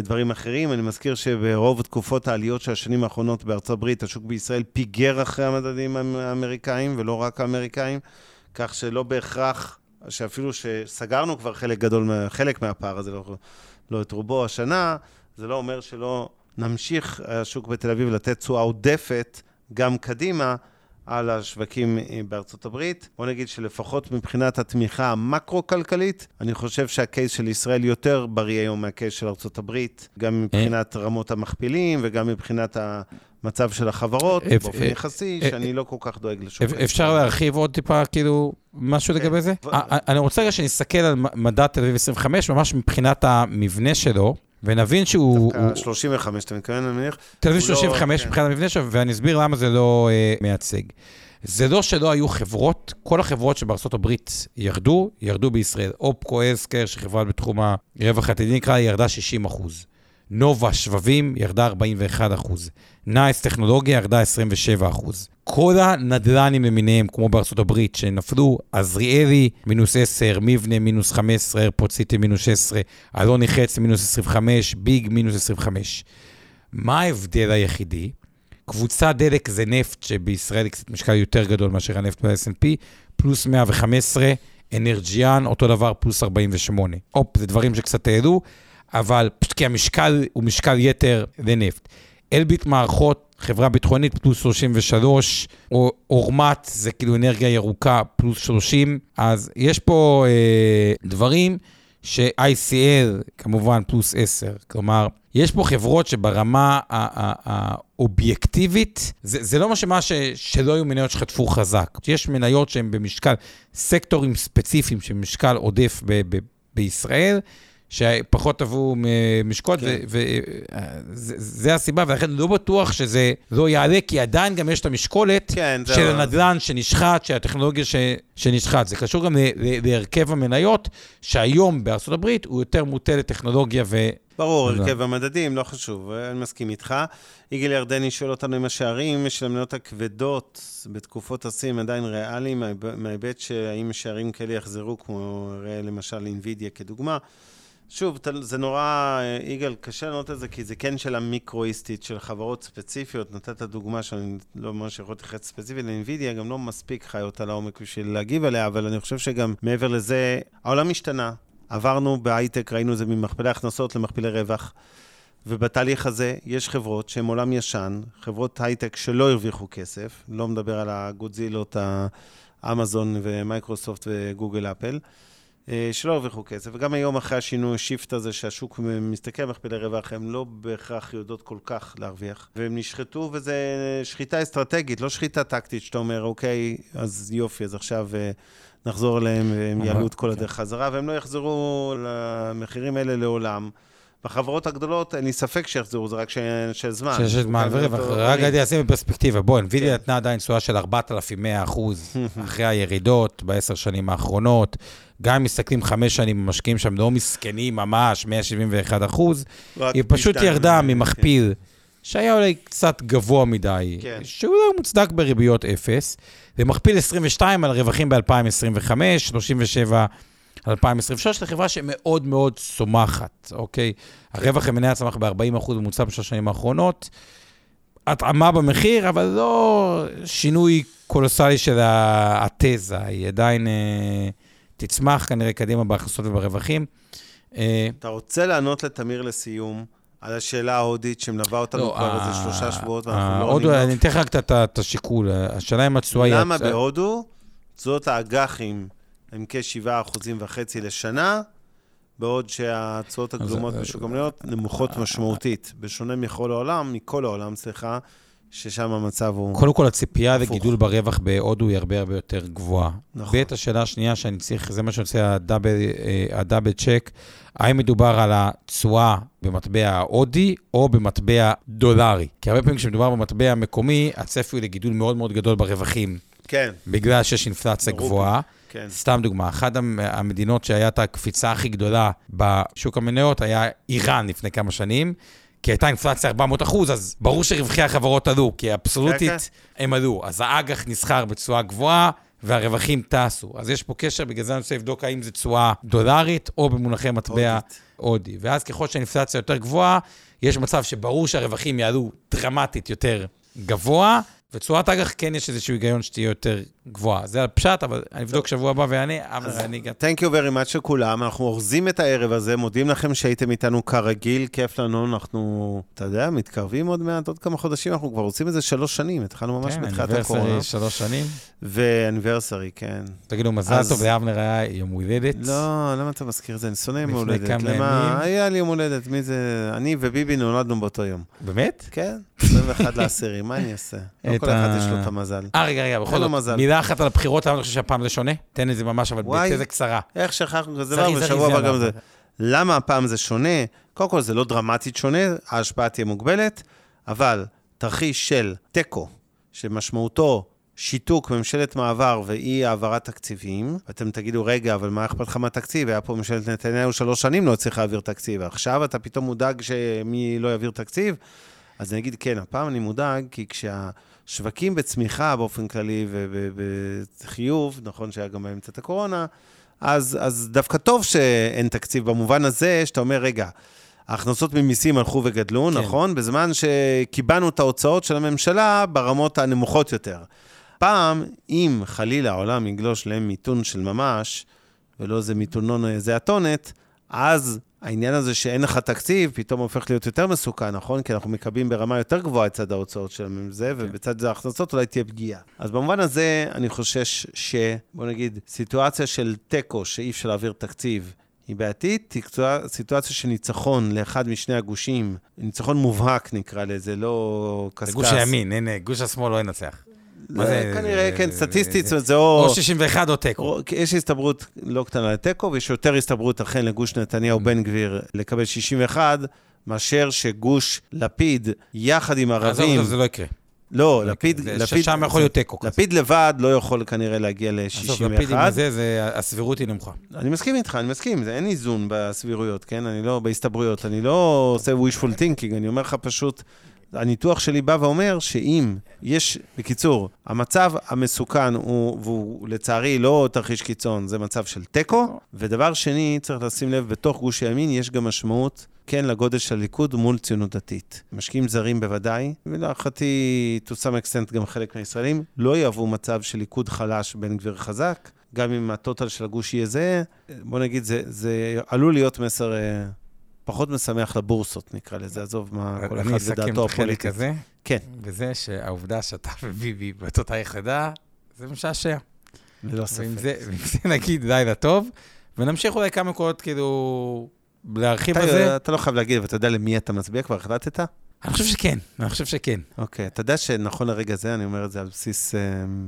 דברים אחרים. אני מזכיר שברוב תקופות העליות של השנים האחרונות בארצות הברית, השוק בישראל פיגר אחרי המדדים האמ- האמריקאים, ולא רק האמריקאים, כך שלא בהכרח, שאפילו שסגרנו כבר חלק גדול, חלק מהפער הזה, לא, לא את רובו השנה, זה לא אומר שלא נמשיך השוק בתל אביב לתת תשואה עודפת גם קדימה על השווקים אה, בארצות הברית. בוא נגיד שלפחות מבחינת התמיכה המקרו-כלכלית, אני חושב שהקייס של ישראל יותר בריא היום מהקייס של ארצות הברית, גם מבחינת רמות המכפילים וגם מבחינת המצב של החברות, באופן אה, יחסי, אה, שאני לא כל כך דואג לשוק. אפ- אפשר להרחיב עוד טיפה, כאילו, משהו כן. לגבי זה? אני רוצה רגע שנסתכל על מדד תל אביב 25, ממש מבחינת המבנה שלו. ונבין שהוא... הוא- דווקא 35, אתה מתכוון, אני מניח? תל אביב הוא לא- 35 כן. מבחינת המבנה שלו, ואני אסביר למה זה לא אה, מייצג. זה לא שלא היו חברות, כל החברות שבארצות הברית ירדו, ירדו בישראל. אופקו הלת'קר, שחברה בתחום הרווח העתידי נקרא, ירדה 60 אחוז. נובה שבבים ירדה 41 אחוז. נייס טכנולוגיה ירדה 27 אחוז. כל הנדל"נים למיניהם, כמו בארצות הברית, שנפלו, עזריאלי מינוס 10, מבנה מינוס 15, איירפורט סיטי מינוס 16, אלוני חץ מינוס 25, ביג מינוס 25. מה ההבדל היחידי? קבוצה דלק זה נפט, שבישראל היא קצת משקל יותר גדול מאשר הנפט ב-S&P, פלוס 115, אנרג'יאן, אותו דבר, פלוס 48. הופ, זה דברים שקצת העלו, אבל פשוט כי המשקל הוא משקל יתר לנפט. אלביט מערכות, חברה ביטחונית, פלוס 33, או אורמט, זה כאילו אנרגיה ירוקה, פלוס 30, אז יש פה אה, דברים ש-ICL, כמובן, פלוס 10. כלומר, יש פה חברות שברמה האובייקטיבית, זה, זה לא מה שמה ש, שלא היו מניות שחטפו חזק. יש מניות שהן במשקל, סקטורים ספציפיים של משקל עודף ב, ב, בישראל, שפחות עברו משקות, כן. וזה הסיבה, ולכן לא בטוח שזה לא יעלה, כי עדיין גם יש את המשקולת כן, של. הנדל"ן שנשחט, של הטכנולוגיה ש, שנשחט. זה קשור גם ל, ל, להרכב המניות, שהיום בארצות הברית הוא יותר מוטה לטכנולוגיה ו... ברור. הרכב המדדים, לא חשוב, אני מסכים איתך. יגאל ירדני שואל אותנו אם השערים של המניות הכבדות בתקופות השיא עדיין ריאליים, מההיב- מההיבט שהאם שערים כאלה יחזרו, כמו למשל אינווידיה כדוגמה. שוב, זה נורא, אה, יגאל, קשה לענות את זה, כי זה כן שאלה מיקרואיסטית של חברות ספציפיות. נתת דוגמה שאני לא ממש יכול להתייחס ספציפית לאינווידיה, גם לא מספיק חי אותה לעומק בשביל להגיב עליה, אבל אני חושב שגם מעבר לזה, העולם השתנה. עברנו בהייטק, ראינו את זה ממכפלי הכנסות למכפלי רווח. ובתהליך הזה יש חברות שהן עולם ישן, חברות הייטק שלא הרוויחו כסף, לא מדבר על הגודזילות, האמזון ומייקרוסופט וגוגל אפל, שלא הרוויחו כסף. וגם היום אחרי השינוי, ה shift הזה שהשוק מסתכל על מכפלי רווח, הן לא בהכרח יודעות כל כך להרוויח. והן נשחטו, וזה שחיטה אסטרטגית, לא שחיטה טקטית, שאתה אומר, אוקיי, אז יופי, אז עכשיו... אה, נחזור אליהם והם יעלו את כל כן. הדרך חזרה, והם לא יחזרו למחירים האלה לעולם. בחברות הגדולות, אין לי ספק שיחזרו, זה רק שאלה של זמן. שיש זמן כן, רק רציתי לשים בפרספקטיבה. בוא, NVIDIA כן. נתנה עדיין תשואה של 4,100 אחוז אחרי הירידות בעשר שנים האחרונות. גם אם מסתכלים חמש שנים, המשקיעים שם לא מסכנים ממש, 171 אחוז. היא פשוט ירדה אה, ממכפיל שהיה אולי קצת גבוה מדי, כן. שהוא לא מוצדק בריביות אפס, ומכפיל 22 על רווחים ב-2025, 37 על 2023, זו חברה שמאוד מאוד צומחת, אוקיי? הרווח המניה צמח ב-40% בממוצע בשלוש השנים האחרונות. התאמה במחיר, אבל לא שינוי קולוסלי של התזה, היא עדיין אה, תצמח כנראה קדימה בהכנסות וברווחים. אה, אתה רוצה לענות לתמיר לסיום על השאלה ההודית שמלווה אותנו לא, כבר איזה שלושה שבועות, ואנחנו לא עוד, עונים אני. אתן לך רק את- השיקול. השאלה אם התשואה היא... למה בהודו תשואות האג"חים הם כ-7.5% לשנה, בעוד שהתשואות הגלומות אז- בשוק המניות נמוכות משמעותית, בשונה מכל העולם, מכל העולם, סליחה, ששם המצב הוא... קודם כל, הציפייה. לגידול ברווח בהודו היא הרבה הרבה יותר גבוהה. נכון. ב', השאלה השנייה שאני צריך, זה מה שאני הדאבל, אה, הדאבל צ'ק, האם מדובר על התשואה במטבע ההודי או במטבע דולרי? כי הרבה פעמים כשמדובר במטבע מקומי, הצפי הוא לגידול מאוד מאוד גדול ברווחים, כן, בגלל שיש אינפלציה. גבוהה. כן. סתם דוגמה, אחת המ- המדינות שהיה את הקפיצה הכי גדולה בשוק המניות היה איראן לפני כמה שנים, כי הייתה אינפלציה 400 אחוז, אז ברור שרווחי החברות עלו, כי כן, אבסולוטית הם עלו. אז האג"ח נסחר בתשואה גבוהה, והרווחים טסו. אז יש פה קשר, בגלל זה אני רוצה לבדוק האם זו תשואה דולרית או במונחי מטבע. הודי. ואז ככל שהאינפלציה יותר גבוהה, יש מצב שברור שהרווחים יעלו דרמטית יותר גבוה, ותשואת אג"ח כן יש איזשהו היגיון שתהיה יותר גבוהה. זה הפשט, אבל אני אבדוק שבוע הבא ואענה, אבל אני גם... Thank you very much לכולם, אנחנו אורזים את הערב הזה, מודים לכם שהייתם איתנו כרגיל, כיף לנו, אנחנו, אתה יודע, מתקרבים עוד מעט, עוד כמה חודשים, אנחנו כבר רוצים איזה שלוש שנים, התחלנו ממש כן, בתחילת הקורונה. אניברסרי שלוש שנים. ואניברסרי, כן. תגידו, מזל אז- טוב לאבנר היה יום הולדת. לא, למה אתה מזכיר את זה? אני שונא יום לפני הולדת. כמה למה? ימים. היה לי יום הולדת, מי זה? אני וביבי נולדנו באותו יום. באמת? כן, 21 לעשירי, מה אני אעשה? לא את כל אחד יש לו את המזל. אה, רגע, רגע, בכל זאת, מזל. מילה אחת על הבחירות, אני חושב שהפעם זה שונה? תן את זה ממש, אבל. בתזה קצרה. איך שכחנו כזה זריז, דבר, זריז, בשבוע הבא. גם זה. למה הפעם זה שונה? קודם כל, זה לא דרמטית שונה, ההשפעה תהיה מוגבלת, אבל תרחיש של תיקו, שמשמעותו שיתוק ממשלת מעבר ואי העברת תקציבים, ואתם תגידו, רגע, אבל מה אכפת לך מהתקציב? היה פה ממשלת נתניהו שלוש שנים לא צריך להעביר תקציב, עכשיו אתה פתאום מודאג שמי לא יעביר תקציב? אז אני אגיד, כן, הפעם אני מודאג, כי כשהשווקים בצמיחה באופן כללי ובחיוב, נכון שהיה גם באמצע את הקורונה, אז, אז דווקא טוב שאין תקציב במובן הזה, שאתה אומר, רגע, ההכנסות ממיסים הלכו וגדלו, כן. נכון? בזמן שקיבענו את ההוצאות של הממשלה ברמות הנמוכות יותר. פעם, אם חלילה העולם יגלוש למיתון של ממש, ולא איזה מיתונון או איזה אתונת, אז העניין הזה שאין לך תקציב, פתאום הופך להיות יותר מסוכן, נכון? כי אנחנו מקבלים ברמה יותר גבוהה את צד ההוצאות של זה, כן. ובצד זה ההכנסות אולי תהיה פגיעה. אז במובן הזה, אני חושש ש... בוא נגיד, סיטואציה של תיקו, שאי אפשר להעביר תקציב, היא היא סיטואציה של ניצחון לאחד משני הגושים, ניצחון מובהק נקרא לזה, לא קשקש. זה גוש הימין, אין, גוש השמאל לא ינצח. מה זה? כנראה, כן, סטטיסטית, זה או... או 61 או תיקו. יש הסתברות לא קטנה לתיקו, ויש יותר הסתברות אכן לגוש נתניהו-בן גביר לקבל 61, מאשר שגוש לפיד, יחד עם ערבים... עזוב, זה לא יקרה. לא, לפיד, לפיד, שם יכול להיות תיקו. לפיד לבד לא יכול כנראה להגיע ל-61. עזוב, לפיד עם זה, זה, הסבירות היא נמוכה. אני מסכים איתך, אני מסכים, זה אין איזון בסבירויות, כן? אני לא, בהסתברויות, אני לא עושה wishful thinking, אני אומר לך פשוט, הניתוח שלי בא ואומר שאם יש, בקיצור, המצב המסוכן הוא, והוא לצערי לא תרחיש קיצון, זה מצב של תיקו, ודבר שני, צריך לשים לב, בתוך גוש הימין יש גם משמעות כן לגודל של הליכוד מול ציונות דתית. משקיעים זרים בוודאי, ולהערכתי, to some extent גם חלק מהישראלים, לא יאהבו מצב של ליכוד חלש בן גביר חזק, גם אם הטוטל של הגוש יהיה זה, בוא נגיד, זה, זה עלול להיות מסר אה, פחות משמח לבורסות, נקרא לזה, עזוב מה כל אחד ודעתו הפוליטית. הזה, כן. וזה שהעובדה שאתה וביבי באותה יחידה, זה משעשע. ללא ספק. ועם זה, ועם זה נגיד די לטוב, ונמשיך אולי כמה קולות כאילו להרחיב על זה. אתה לא חייב להגיד, אבל אתה יודע למי אתה מצביע? כבר החלטת? אני חושב שכן, אני חושב שכן. אוקיי, אתה יודע שנכון לרגע זה, אני אומר את זה על בסיס uh,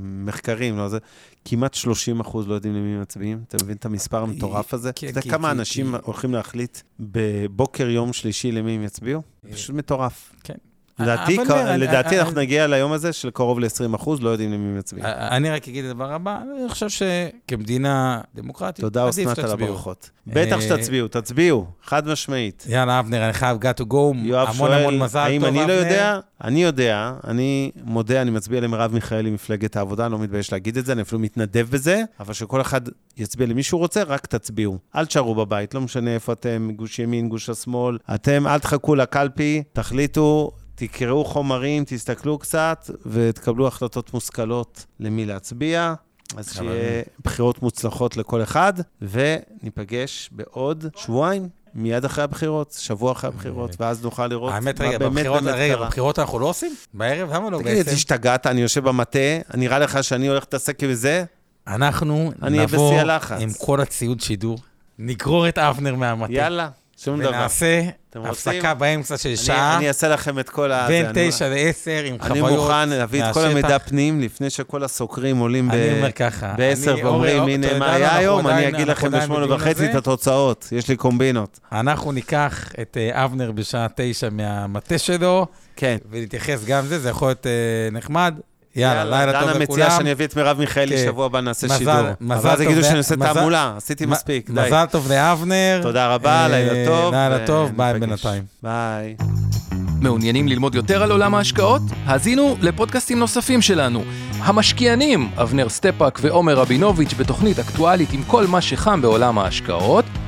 מחקרים, לא זה, כמעט 30 אחוז לא יודעים למי מצביעים. אתה מבין את המספר המטורף הזה? אתה יודע כמה אנשים הולכים להחליט בבוקר יום שלישי למי הם יצביעו? פשוט מטורף. כן. לדעתי, אבל לדעתי אני- אנחנו נגיע ליום הזה של קרוב ל-20 אחוז, לא יודעים למי מצביעים. אני רק אגיד את הדבר הבא, אני חושב שכמדינה דמוקרטית, תודה, עדיף אסנת, על. הברכות. בטח אה, שתצביעו, תצביעו, חד משמעית. יאללה, אבנר, אני חייב got to go, המון המון שואל, מזל האם טוב, אני לא אבנר. יודע? אני יודע, אני מודה, אני מצביע למרב מיכאלי, מפלגת העבודה, אני לא מתבייש להגיד את זה, אני אפילו מתנדב בזה, אבל שכל אחד יצביע למי שהוא רוצה, רק תצביעו. אל תשארו בבית, לא משנה איפה אתם, גוש ימין, גוש השמאל. אתם, אל תחכו לקלפי, תחליטו, תקראו חומרים, תסתכלו קצת, ותקבלו החלטות מושכלות למי להצביע. אז. שיהיה בחירות מוצלחות לכל אחד, וניפגש בעוד שבועיים. מיד אחרי הבחירות, שבוע אחרי הבחירות, ואז נוכל לראות האמת, מה רגע, באמת בבחירות, באמת רגע, קרה. בבחירות אנחנו לא עושים? בערב? למה לא תגיד, בעצם? השתגעת, אני יושב במטה, נראה לך שאני הולך להתעסק בזה? אנחנו אני אהיה נבוא. עם כל הציוד שידור, נגרור את אבנר מהמטה, יאללה, שום דבר. ונעשה אתם רוצים? הפסקה באמצע של אני- שעה, אני אעשה לכם את כל ה... בין אני- תשע לעשר, עם אני חוויות מוכן להביא את כל מהשטח. המידע פנים, לפני שכל הסוקרים עולים אני בעשר אני- ואומרים, הנה מה היה היום, אני אגיד לכם בשמונה וחצי. את התוצאות, יש לי קומבינות. אנחנו ניקח את אה, אבנר בשעה תשע מהמטה שלו, כן. ונתייחס גם לזה, זה יכול להיות אה, נחמד. יאללה, לילה טוב דנה לכולם. מציעה שאני אביא את מרב מיכאלי, כן. שבוע הבא נעשה שידור. מזל אבל אז טוב יגידו שאני עושה תעמולה, עשיתי מספיק, די. מזל טוב לאבנר. תודה רבה, אה, לילה טוב. לילה טוב, ביי. בינתיים. ביי. מעוניינים ללמוד יותר על עולם ההשקעות? האזינו לפודקאסטים נוספים שלנו. המשקיענים, אבנר סטפאק ועומר רבינוביץ' בתוכנית אקטואלית עם כל מה שחם בעולם ההשקעות.